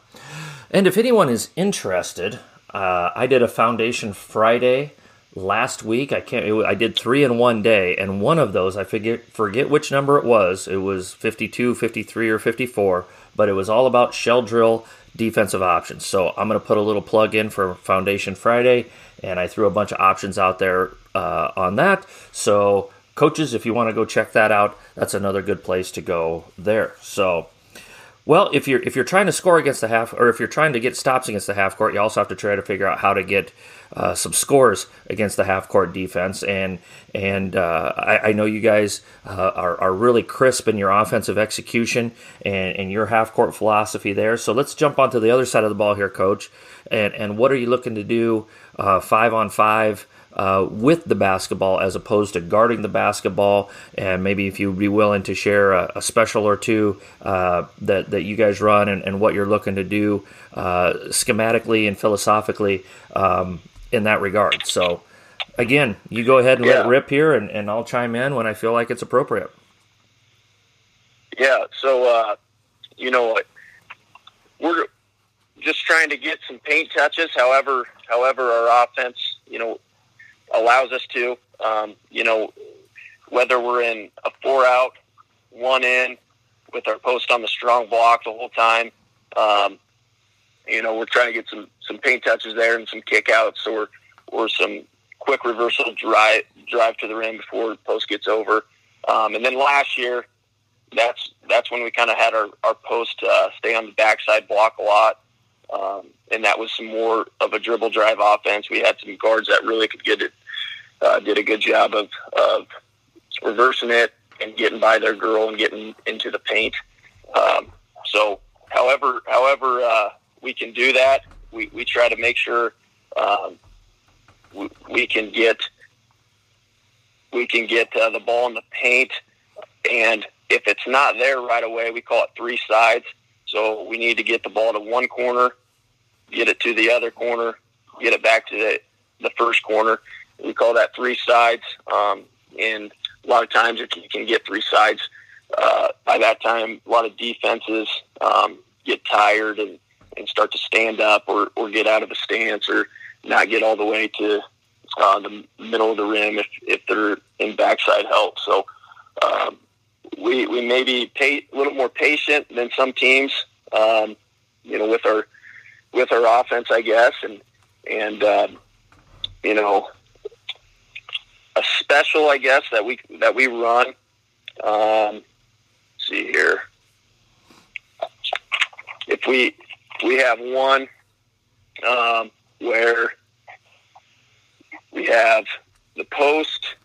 And if anyone is interested, uh, I did a foundation Friday last week. I can't. I did three in one day, and one of those I forget forget which number it was. It was 52, 53, or 54, but it was all about shell drill defensive options. So I'm going to put a little plug in for Foundation Friday, and I threw a bunch of options out there uh, on that. So coaches, if you want to go check that out, that's another good place to go there. So. Well, if you're if you're trying to score against the half, or if you're trying to get stops against the half court, you also have to try to figure out how to get uh, some scores against the half court defense. And and uh, I, I, know you guys uh, are, are really crisp in your offensive execution and, and your half court philosophy there. So let's jump onto the other side of the ball here, Coach. And and what are you looking to do uh, five on five? Uh, with the basketball as opposed to guarding the basketball. And maybe if you'd be willing to share a, a special or two uh, that, that you guys run and, and, what you're looking to do uh, schematically and philosophically um, in that regard. So, again, you go ahead and yeah. let it rip here, and, and I'll chime in when I feel like it's appropriate. Yeah. So, uh, you know, we're just trying to get some paint touches. However, however, our offense, you know, allows us to. Um, you know, whether we're in a four out, one in, with our post on the strong block the whole time. Um, you know, we're trying to get some some paint touches there and some kickouts or or some quick reversal drive drive to the rim before post gets over. Um, and then last year, that's that's when we kind of had our our post uh, stay on the backside block a lot, um, and that was some more of a dribble drive offense. We had some guards that really could get it, uh, did a good job of of reversing it and getting by their girl and getting into the paint. Um, so, however, however uh, we can do that, we, we try to make sure um, we, we can get we can get uh, the ball in the paint, and if it's not there right away, we call it three sides. So we need to get the ball to one corner, get it to the other corner, get it back to the, the first corner. We call that three sides. Um, and a lot of times you can get three sides, uh, by that time, a lot of defenses um, get tired and, and start to stand up or, or get out of a stance or not get all the way to uh, the middle of the rim if, if they're in backside help. So um, we, we may be pay, a little more patient than some teams, um, you know, with our with our offense, I guess, and and um, you know, a special, I guess that we that we run. Um, see here, if we we have one um, where we have the post.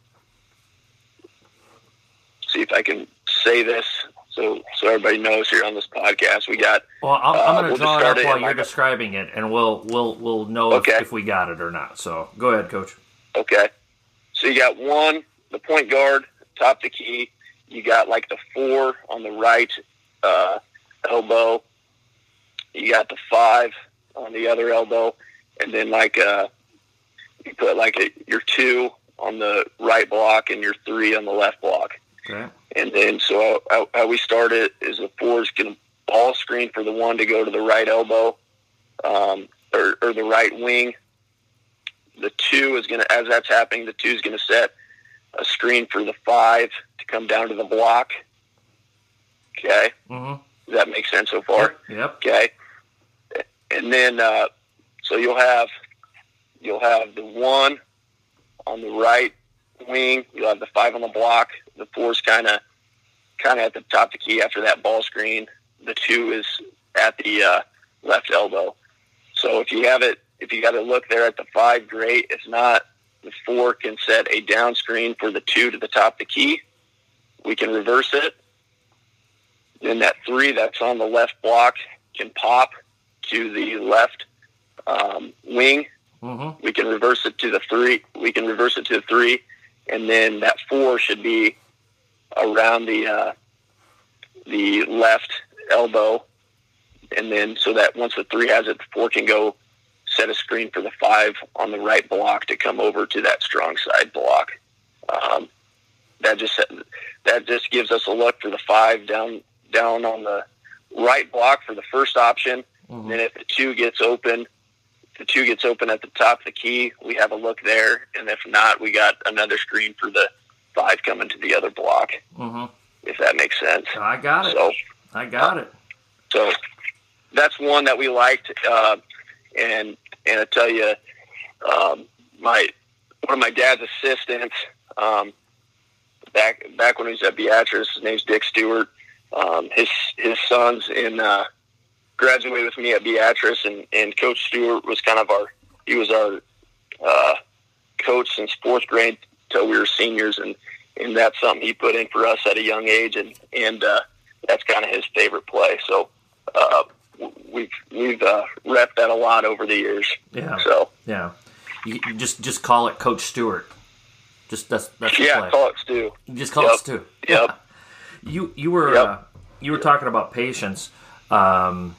See if I can say this so so everybody knows here on this podcast. We got. Well, I'm, I'm uh, going to we'll draw it up while you're describing it, and we'll we'll we'll know Okay. if, if we got it or not. So go ahead, Coach. Okay. So you got one, the point guard, top the key. You got like the four on the right uh, elbow. You got the five on the other elbow, and then like uh, you put like a, your two on the right block and your three on the left block. Okay. And then so how, how we start it is the four is going to ball screen for the one to go to the right elbow um, or, or the right wing. The two is going to, as that's happening, the two is going to set a screen for the five to come down to the block. Okay. Mm-hmm. Does that make sense so far? Yep. Yep. Okay. And then, uh, so you'll have, you'll have the one on the right wing. You'll have the five on the block. The four's kind of, kind of at the top of the key after that ball screen. The two is at the uh, left elbow. So if you have it, if you got to look there at the five, great. If not, the four can set a down screen for the two to the top of the key. We can reverse it. Then that three that's on the left block can pop to the left um, wing. Mm-hmm. We can reverse it to the three. We can reverse it to the three, and then that four should be around the uh, the left elbow, and then so that once the three has it, the four can go set a screen for the five on the right block to come over to that strong side block. Um, that just that just gives us a look for the five down down on the right block for the first option. Mhm. Then if the two gets open, the two gets open at the top of the key, we have a look there. And if not, we got another screen for the five coming to the other block, Mm-hmm. if that makes sense. I got it. So, I got it. so that's one that we liked. Uh, and, and I tell you, um, my, one of my dad's assistants, um, back, back when he was at Beatrice, his name's Dick Stewart. Um, his, his son's in, uh, graduated with me at Beatrice, and, and Coach Stewart was kind of our he was our uh, coach since fourth grade till we were seniors, and and that's something he put in for us at a young age, and and uh, that's kind of his favorite play. So uh, we've we've uh, repped that a lot over the years. Yeah. So Yeah. You, you just just call it Coach Stewart. Just that's that's yeah, play. call it Stu. You just call Yep. it Stu. Yep. You you were Yep. uh, you were talking about patience. Um,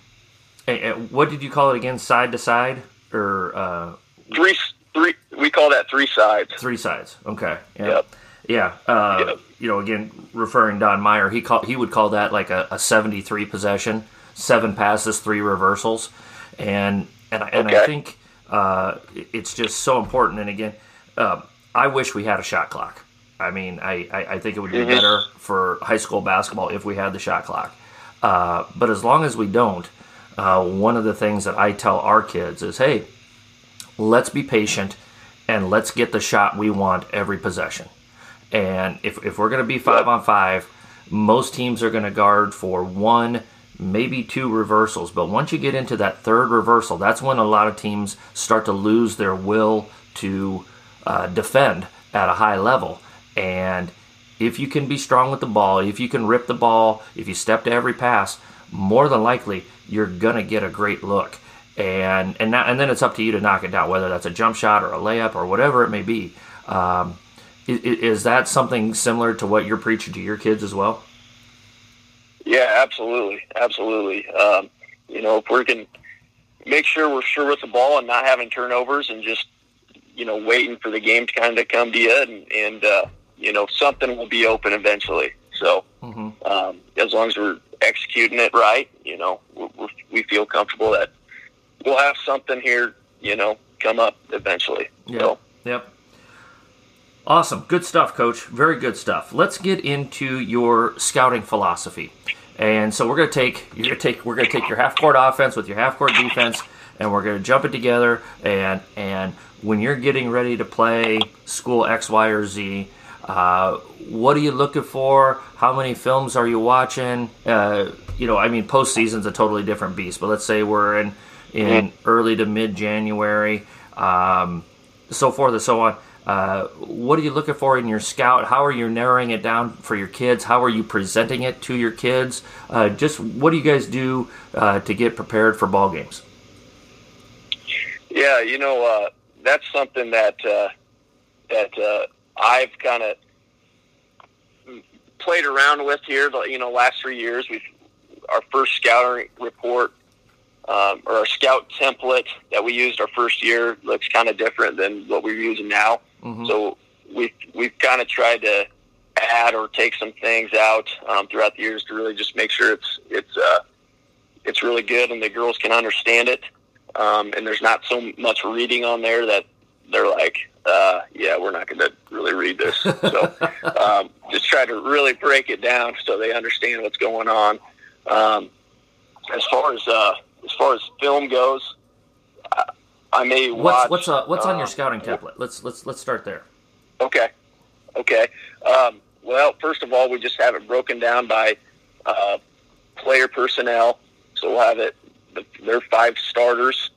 and- and what did you call it again? Side to side or uh, three we call that three sides. three sides? Okay. Yeah. Yep. Yeah. Uh, Yep. You know, again, referring Don Meyer, he call he would call that like a, a seventy-three possession, seven passes, three reversals, and and I, and I think uh, it's just so important. And again, uh, I wish we had a shot clock. I mean, I, I, I think it would be Mhm. better for high school basketball if we had the shot clock. Uh, but as long as we don't, uh, one of the things that I tell our kids is, hey, let's be patient and let's get the shot we want every possession. And if, if we're going to be five on five, most teams are going to guard for one, maybe two reversals. But once you get into that third reversal, that's when a lot of teams start to lose their will to uh, defend at a high level. And if you can be strong with the ball, if you can rip the ball, if you step to every pass, more than likely you're going to get a great look. And and now, and then it's up to you to knock it down, whether that's a jump shot or a layup or whatever it may be. Um, is, is that something similar to what you're preaching to your kids as well? Yeah, absolutely, absolutely. Um, you know, if we can make sure we're sure with the ball and not having turnovers and just you know waiting for the game to kind of come to you and, and uh, you know something will be open eventually. So mm-hmm. um, as long as we're executing it right, you know, we we feel comfortable that we'll have something here, you know, come up eventually. Yep. So. Yep. Awesome. Good stuff, coach. Very good stuff. Let's get into your scouting philosophy. And so we're going to take you're going to take we're going to take your half court offense with your half court defense and we're going to jump it together and and when you're getting ready to play school X, Y, or Z, uh, what are you looking for? How many films are you watching? Uh, you know, I mean, postseason's a totally different beast. But let's say we're in in mm-hmm. early to mid January, um, so forth and so on. Uh, what are you looking for in your scout? How are you narrowing it down for your kids? How are you presenting it to your kids? Uh, just what do you guys do uh, to get prepared for ball games? Yeah, you know uh, that's something that uh, that uh, I've kind of played around with here. You know, last three years, we've our first scouting report um, or our scout template that we used our first year looks kind of different than what we're using now. Mm-hmm. So we've we've kind of tried to add or take some things out um, throughout the years to really just make sure it's it's uh, it's really good and the girls can understand it. Um, and there's not so much reading on there that they're like, uh, yeah, we're not going to really read this. So um, just try to really break it down so they understand what's going on. Um, as far as uh, as far as film goes, I, I may watch. What's what's uh, what's on your uh, scouting template? Let's let's let's start there. Okay, okay. Um, well, first of all, we just have it broken down by uh, player personnel. So we'll have it. The, their five starters.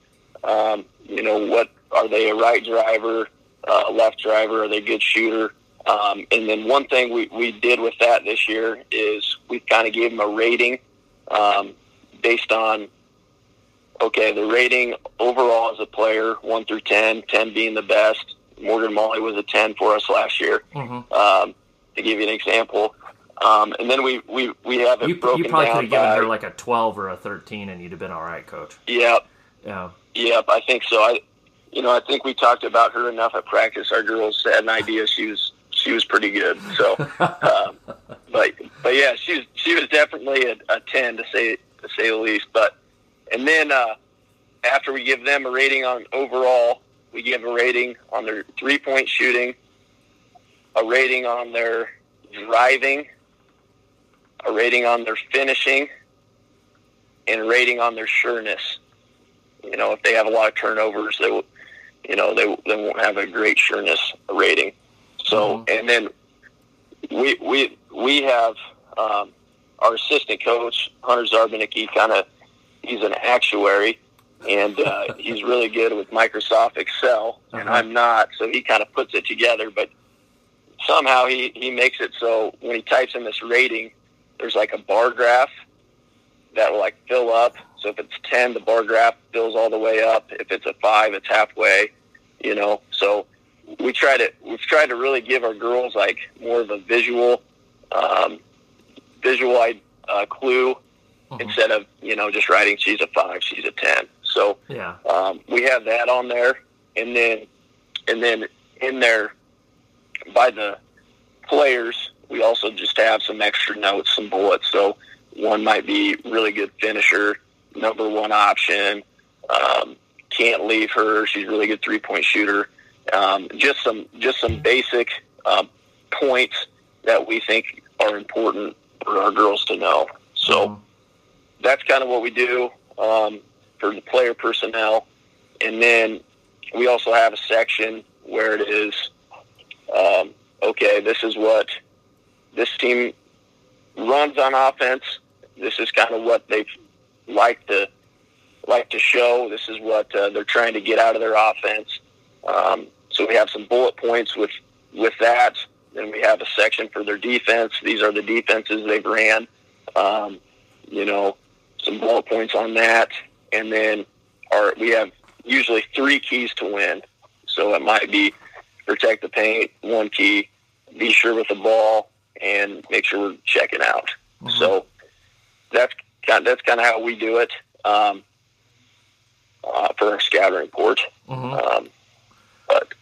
Um, you know, what are they? A right driver, uh, left driver? Are they a good shooter? Um, and then one thing we, we did with that this year is we kind of gave them a rating um, based on okay, the rating overall as a player, 1 through 10, 10 being the best. Morgan Maly was a 10 for us last year, mm-hmm. um, to give you an example. Um, and then we, we, we have it you, broken You probably could have given her like a 12 or a 13 and you'd have been all right, coach. Yep. Yeah. Yep, I think so. I, you know, I think we talked about her enough at practice. Our girls had an idea she was she was pretty good. So, um, but but yeah, she was she was definitely a, a ten to say to say the least. But and then uh, after we give them a rating on overall, we give a rating on their three point shooting, a rating on their driving, a rating on their finishing, and a rating on their sureness. You know, if they have a lot of turnovers, they will, you know, they, they won't have a great sureness rating. So, mm-hmm. and then we we we have um, our assistant coach Hunter Zarbanicki kind of he's an actuary, and uh, he's really good with Microsoft Excel, uh-huh. and I'm not. So he kind of puts it together, but somehow he he makes it so when he types in this rating, there's like a bar graph that will like fill up. So if it's ten, the bar graph fills all the way up. If it's a five, it's halfway. You know, so we try to we've tried to really give our girls like more of a visual um, visual uh, clue mm-hmm. instead of you know just writing she's a five, she's a ten. So yeah, um, we have that on there, and then and then in there by the players, we also just have some extra notes, some bullets. So one might be really good finisher, number one option. Um, can't leave her. She's a really good three point shooter. Um, just some just some basic um, points that we think are important for our girls to know. So mm-hmm that's kind of what we do um, for the player personnel. And then we also have a section where it is, um, okay, this is what this team runs on offense. This is kind of what they like to like to show. This is what uh, they're trying to get out of their offense. Um, so we have some bullet points with with that. Then we have a section for their defense. These are the defenses they've ran. Um, you know, some bullet points on that, and then our we have usually three keys to win. So it might be protect the paint, one key, be sure with the ball, and make sure we're checking out. Mm-hmm. So that's kind of, that's kind of how we do it um, uh, for our scouting report. Mm-hmm. Um, but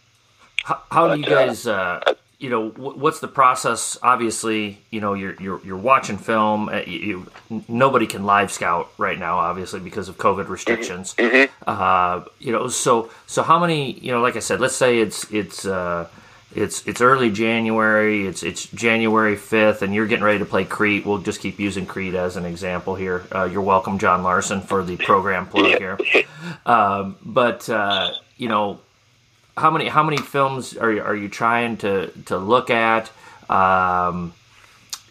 how, how but, do you uh, guys? Uh, you know, what's the process? Obviously, you know, you're you're, you're watching film. Uh, you, you, nobody can live scout right now, obviously, because of COVID restrictions. Mm-hmm. mm-hmm. Uh, you know, so so how many? You know, like I said, let's say it's it's. Uh, it's it's early January. It's it's January fifth, and you're getting ready to play Crete. We'll just keep using Crete as an example here. Uh, you're welcome, John Larson, for the program plug here. Um, but uh, you know, how many how many films are you, are you trying to to look at? Um,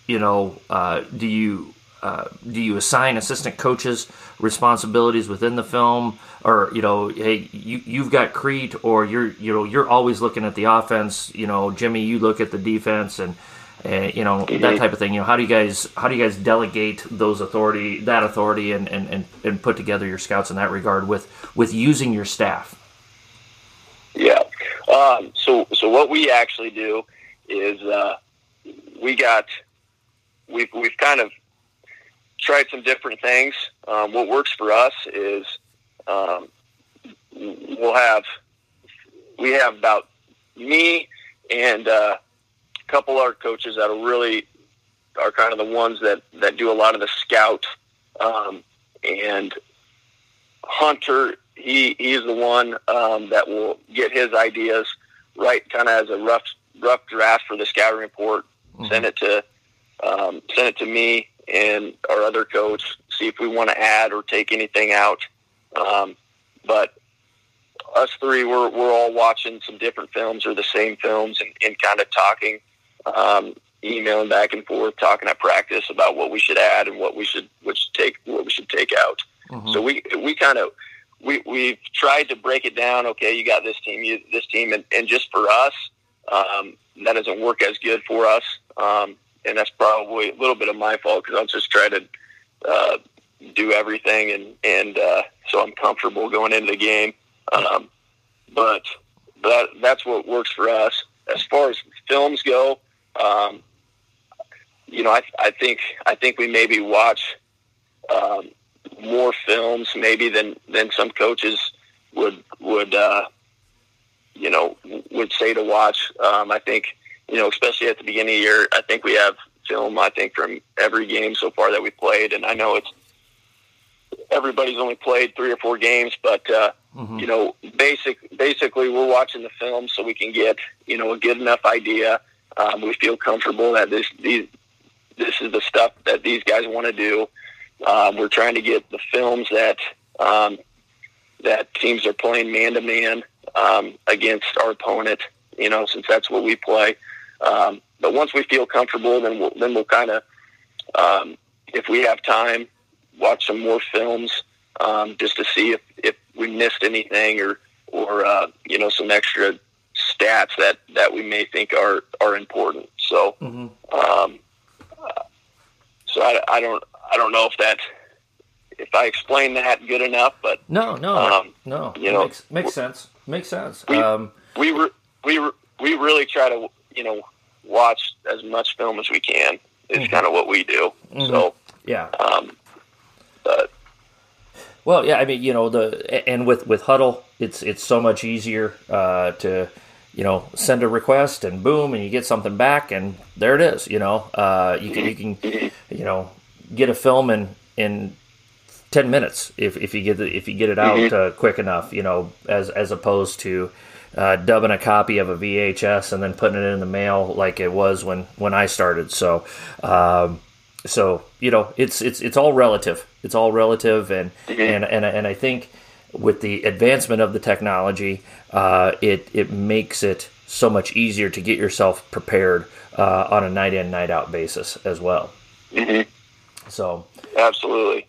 you know, uh, do you uh, do you assign assistant coaches responsibilities within the film, or you know, hey, you you've got Crete, or you're you know you're always looking at the offense. You know, Jimmy, you look at the defense, and uh, you know that type of thing. You know, how do you guys how do you guys delegate those authority that authority and and and, and put together your scouts in that regard with with using your staff? Um, so so what we actually do is uh, we got we've we've kind of tried some different things. Um, what works for us is um, we'll have we have about me and uh, a couple other coaches that are really are kind of the ones that that do a lot of the scout um, and Hunter. He he's the one um, that will get his ideas right, kind of as a rough rough draft for the scouting report. Mm-hmm. Send it to um, send it to me and our other coach, see if we want to add or take anything out. Um, but us three, we're, we're all watching some different films or the same films and, and kind of talking, um, emailing back and forth, talking at practice about what we should add and what we should, should take, what we should take out. Mm-hmm. So we, we kind of, we, we've tried to break it down. Okay, you got this team, you, this team, and, and just for us, um, that doesn't work as good for us. Um, and that's probably a little bit of my fault because I'll just try to uh, do everything, and and uh, so I'm comfortable going into the game. Um, but that that's what works for us. As far as films go, um, you know, I, I think I think we maybe watch um, more films maybe than than some coaches would would uh, you know would say to watch. Um, I think you know, especially at the beginning of the year, I think we have film, I think, from every game so far that we've played. And I know it's everybody's only played three or four games, but, uh, mm-hmm. you know, basic, basically we're watching the film so we can get, you know, a good enough idea. Um, we feel comfortable that this, these, this is the stuff that these guys want to do. Um, we're trying to get the films that, um, that teams are playing man to man against our opponent, you know, since that's what we play. Um, but once we feel comfortable, then we'll then we'll kind of, um, if we have time, watch some more films um, just to see if, if we missed anything or or uh, you know some extra stats that, that we may think are are important. So, mm-hmm. um, uh, so I, I don't I don't know if that if I explain that good enough, but no, no, um, no, you know, makes, makes sense. Makes sense. We um, we, re, we re, we really try to you know watch as much film as we can. It's mm-hmm. kind of what we do. Mm-hmm. So yeah. Um, but well, yeah, I mean, you know, the and with with Hudl, it's it's so much easier uh, to you know send a request and boom, and you get something back, and there it is. You know, uh, you can you can mm-hmm. you know get a film in in 10 minutes if, if you get the, if you get it out mm-hmm. uh, quick enough you know as as opposed to uh, dubbing a copy of a VHS and then putting it in the mail like it was when when I started. So, um, so you know, it's it's it's all relative. It's all relative, and mm-hmm. and and and I think with the advancement of the technology, uh, it it makes it so much easier to get yourself prepared uh, on a night in night out basis as well. Mm-hmm. So absolutely.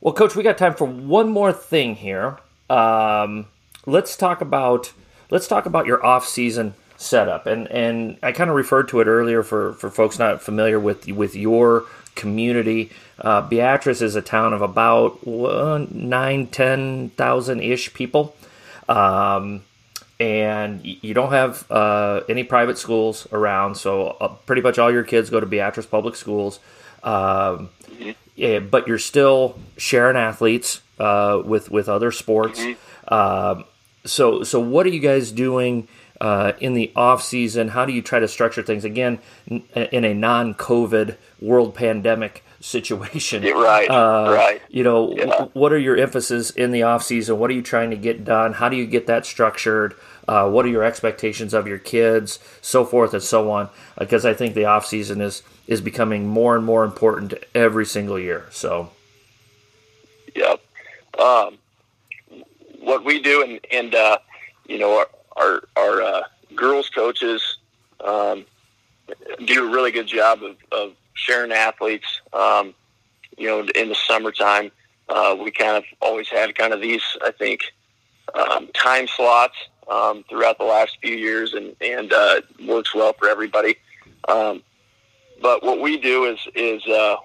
Well, coach, we got time for one more thing here. Um, let's talk about let's talk about your off season setup, and and I kind of referred to it earlier for for folks not familiar with with your community. Uh, Beatrice is a town of about nine, ten thousand ish people, um, and you don't have uh, any private schools around. So uh, pretty much all your kids go to Beatrice Public Schools. Um, yeah, but you're still sharing athletes uh, with with other sports. Mm-hmm. so so what are you guys doing? uh, in the off season? How do you try to structure things again in a non-COVID world pandemic situation? Right, uh, right. You know, yeah. w- what are your emphasis in the off season? What are you trying to get done? How do you get that structured? Uh, what are your expectations of your kids, so forth and so on? Because I think the off season is is becoming more and more important every single year. So, yep. Um, what we do, and and uh, you know, our, our our uh, girls coaches um, do a really good job of, of sharing athletes. Um, you know, in the summertime, uh, we kind of always had kind of these, I think, um, time slots um, throughout the last few years, and and uh, works well for everybody. Um, but what we do is is uh,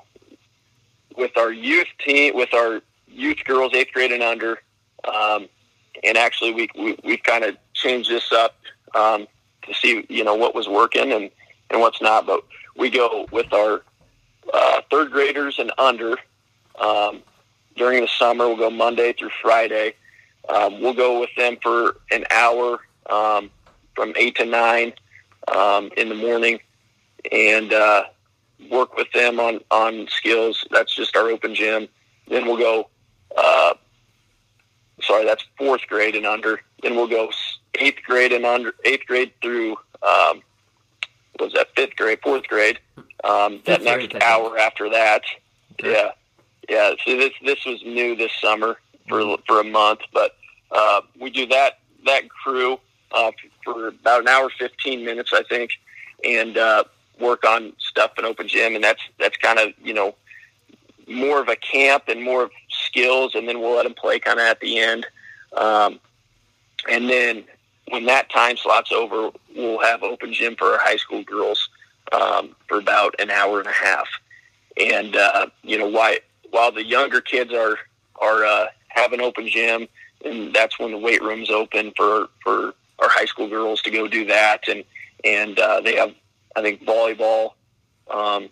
with our youth team, with our youth girls, eighth grade and under, um, and actually we, we we've kind of changed this up um, to see you know what was working and and what's not. But we go with our uh, third graders and under um, during the summer. We'll go Monday through Friday. Um, we'll go with them for an hour um, from eight to nine um, in the morning, and uh, work with them on on skills. That's just our open gym. Then we'll go. Uh, sorry, that's fourth grade and under. Then we'll go eighth grade and under eighth grade through um, was that fifth grade, fourth grade. Um, that next grade, hour after that, okay. yeah, yeah. So this this was new this summer for mm-hmm. for a month, but uh, we do that that crew uh, for about an hour fifteen minutes, I think, and uh, work on stuff in open gym, and that's that's kind of you know more of a camp and more of skills, and then we'll let them play kind of at the end. Um, and then when that time slot's over, we'll have open gym for our high school girls um, for about an hour and a half. And uh, you know, why while the younger kids are are uh, having open gym, and that's when the weight room's open for for our high school girls to go do that, and and uh, they have I think volleyball um,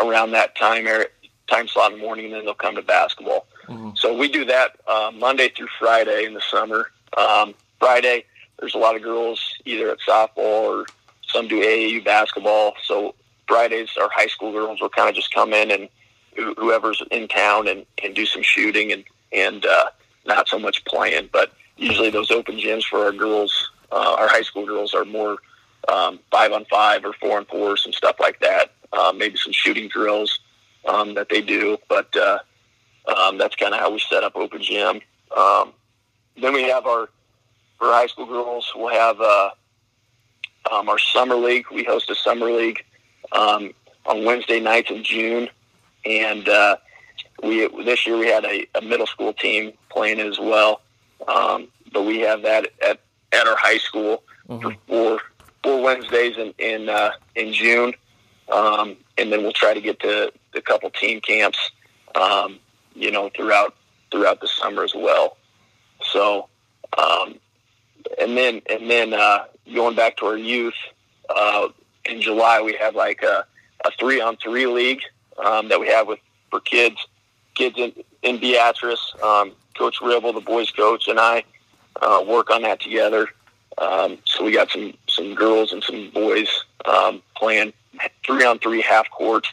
around that time time slot in the morning, and then they'll come to basketball. Mm-hmm. So we do that uh, Monday through Friday in the summer. Um, Friday, there's a lot of girls either at softball or some do AAU basketball. So Fridays, our high school girls will kind of just come in and whoever's in town and, and do some shooting and and uh, not so much playing. But usually those open gyms for our girls, uh, our high school girls, are more um, five on five or four on four, some stuff like that. Uh, maybe some shooting drills um, that they do, but uh, um, that's kind of how we set up open gym. Um, then we have our for high school girls. We'll have uh, um, our summer league. We host a summer league um, on Wednesday nights in June, and uh, we this year we had a, a, middle school team playing as well. Um, but we have that at, at our high school mm-hmm. for four, four Wednesdays in in, uh, in June, um, and then we'll try to get to a couple team camps, um, you know, throughout throughout the summer as well. So um, and then and then uh, going back to our youth, uh, in July we have like a, a three on three league um, that we have with for kids, kids in, in Beatrice. Um, coach Ribble, the boys coach, and I uh, work on that together. Um, so we got some some girls and some boys um, playing three on three half court.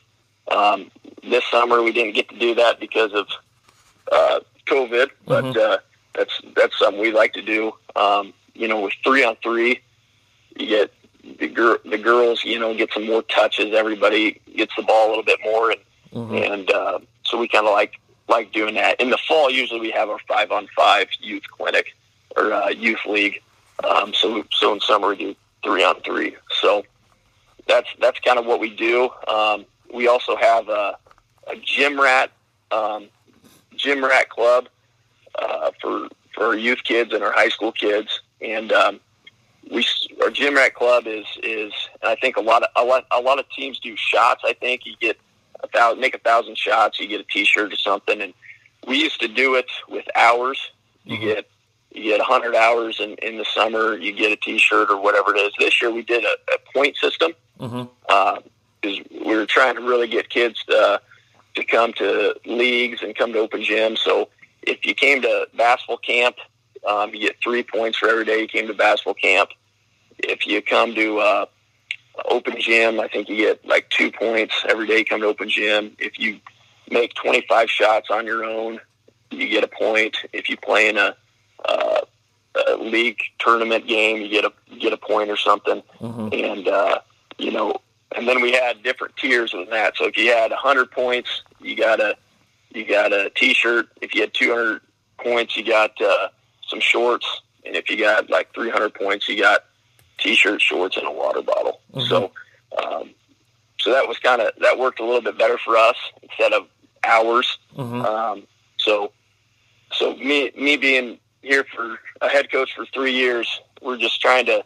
Um, this summer we didn't get to do that because of uh, COVID, but mm-hmm. uh, that's that's something we like to do. Um, you know, with three on three, you get the, gir- the girls, you know, get some more touches. Everybody gets the ball a little bit more, and mm-hmm. and uh, so we kind of like like doing that. In the fall, usually we have our five on five youth clinic or uh, youth league. Um, so so in summer we do three on three. So that's that's kind of what we do. Um, we also have a, a gym rat um, gym rat club uh, for for our youth kids and our high school kids, and um, we our gym rat club is is I think a lot of a lot a lot of teams do shots. I think you get a thousand make a thousand shots, you get a T-shirt or something, and we used to do it with hours. You mm-hmm. get you get 100 hours in, in the summer, you get a T-shirt or whatever it is. This year we did a, a point system because mm-hmm. uh, we were trying to really get kids to, to come to leagues and come to open gym. So if you came to basketball camp, um, you get three points for every day you came to basketball camp. If you come to uh, open gym, I think you get like two points every day you come to open gym. If you make 25 shots on your own, you get a point. If you play in a, uh, a league tournament game, you get a you get a point or something. Mm-hmm. And uh, you know, and then we had different tiers with that. So if you had 100 points, you got a you got a T-shirt. If you had 200 points, you got uh, some shorts, and if you got like 300 points, you got T-shirt, shorts, and a water bottle. Mm-hmm. So, um, so that was kind of that worked a little bit better for us instead of hours. Mm-hmm. Um, so, so me me being here for a head coach for three years, we're just trying to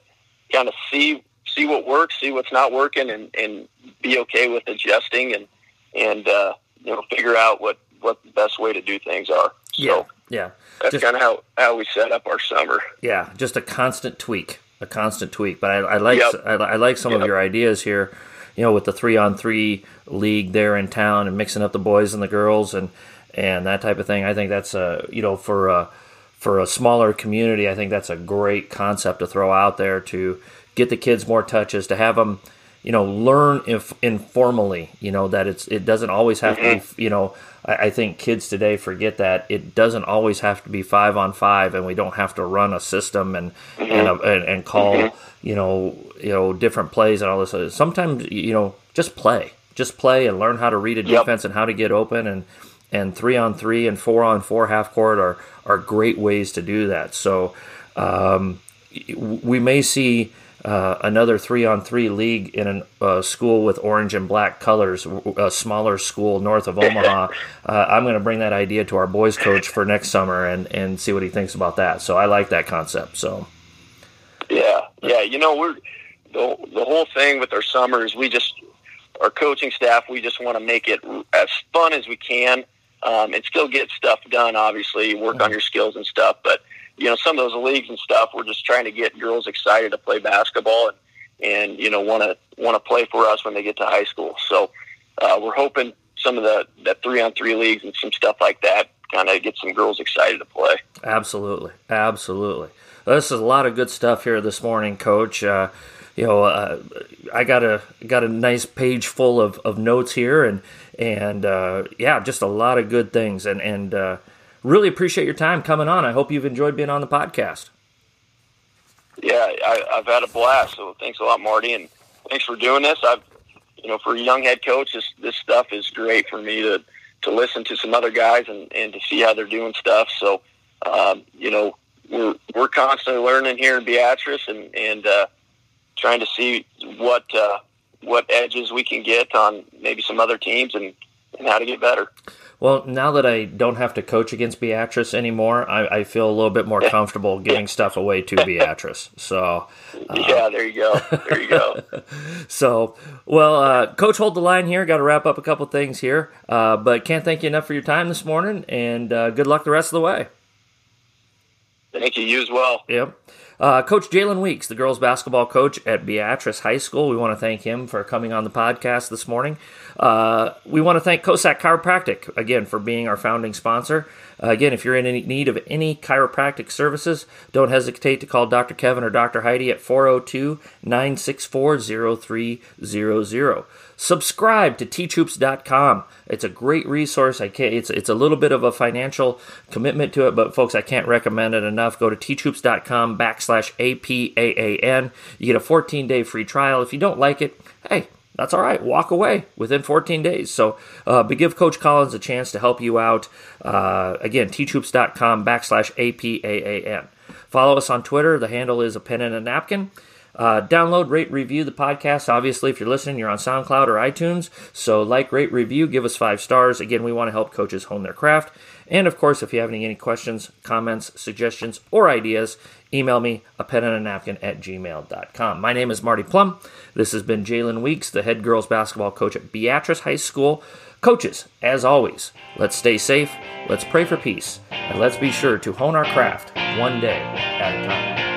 kind of see see what works, see what's not working, and and be okay with adjusting and and uh, you know figure out what what the best way to do things are. So, yeah, yeah. That's kind of how how we set up our summer. Yeah, just a constant tweak, a constant tweak. But I, I like yep. I, I, like some yep. of your ideas here. You know, with the three on three league there in town and mixing up the boys and the girls and and that type of thing. I think that's a you know for a for a smaller community. I think that's a great concept to throw out there to get the kids more touches to have them you know learn if informally you know that it's it doesn't always have mm-hmm. to be you know I, I, think kids today forget that it doesn't always have to be five on five and we don't have to run a system and mm-hmm. and, a, and, and call mm-hmm. you know you know different plays and all this sometimes you know just play just play and learn how to read a defense yep. and how to get open and and three on three and four on four half court are are great ways to do that so um, we may see uh, another three on three league in a uh, school with orange and black colors, a smaller school north of Omaha. Uh, I'm going to bring that idea to our boys coach for next summer and, and see what he thinks about that. So I like that concept. So, yeah, yeah, you know, we're the, the whole thing with our summers, we just, our coaching staff, we just want to make it as fun as we can um, and still get stuff done, obviously, work on mm-hmm. your skills and stuff. But you know, some of those leagues and stuff, we're just trying to get girls excited to play basketball and, and you know, want to want to play for us when they get to high school. So uh, we're hoping some of the that three on three leagues and some stuff like that kind of get some girls excited to play. Absolutely, absolutely. Well, this is a lot of good stuff here this morning, Coach. Uh, you know, uh, I got a got a nice page full of, of notes here, and and uh, yeah, just a lot of good things, and and uh, really appreciate your time coming on. I hope you've enjoyed being on the podcast. Yeah, I, have had a blast. So thanks a lot, Marty, and thanks for doing this. I've, you know, for a young head coach, this this stuff is great for me to to listen to some other guys and and to see how they're doing stuff. So, um, you know, we're we're constantly learning here in Beatrice and and uh, trying to see what uh, what edges we can get on maybe some other teams and and how to get better. Well, now that I don't have to coach against Beatrice anymore, I, I feel a little bit more comfortable giving stuff away to Beatrice. So, uh, yeah, there you go. There you go. so, well, uh, Coach, hold the line here. Got to wrap up a couple things here, uh, but can't thank you enough for your time this morning, and uh, good luck the rest of the way. Thank you. You as well. Yep. Uh, coach Jalen Weeks, the girls basketball coach at Beatrice High School, we want to thank him for coming on the podcast this morning. Uh, we want to thank Kosak Chiropractic again for being our founding sponsor. Uh, again, if you're in any need of any chiropractic services, don't hesitate to call Dr. Kevin or Dr. Heidi at 402 964 0300. Subscribe to teachhoops.com. It's a great resource. I can't, it's, it's a little bit of a financial commitment to it, but folks, I can't recommend it enough. Go to teachhoops.com backslash APAAN. You get a 14 day free trial. If you don't like it, hey, that's all right. Walk away within 14 days. So, uh, but give Coach Collins a chance to help you out. Uh, again, teachhoops.com backslash APAAN. Follow us on Twitter. The handle is a pen and a napkin. Uh, download, rate, review the podcast. Obviously, if you're listening, you're on SoundCloud or iTunes. So, like, rate, review, give us five stars. Again, we want to help coaches hone their craft. And of course, if you have any, any questions, comments, suggestions, or ideas, email me a pen and a napkin at gmail.com. My name is Marty Plum. This has been Jalen Weeks, the head girls basketball coach at Beatrice High School. Coaches, as always, let's stay safe, let's pray for peace, and let's be sure to hone our craft one day at a time.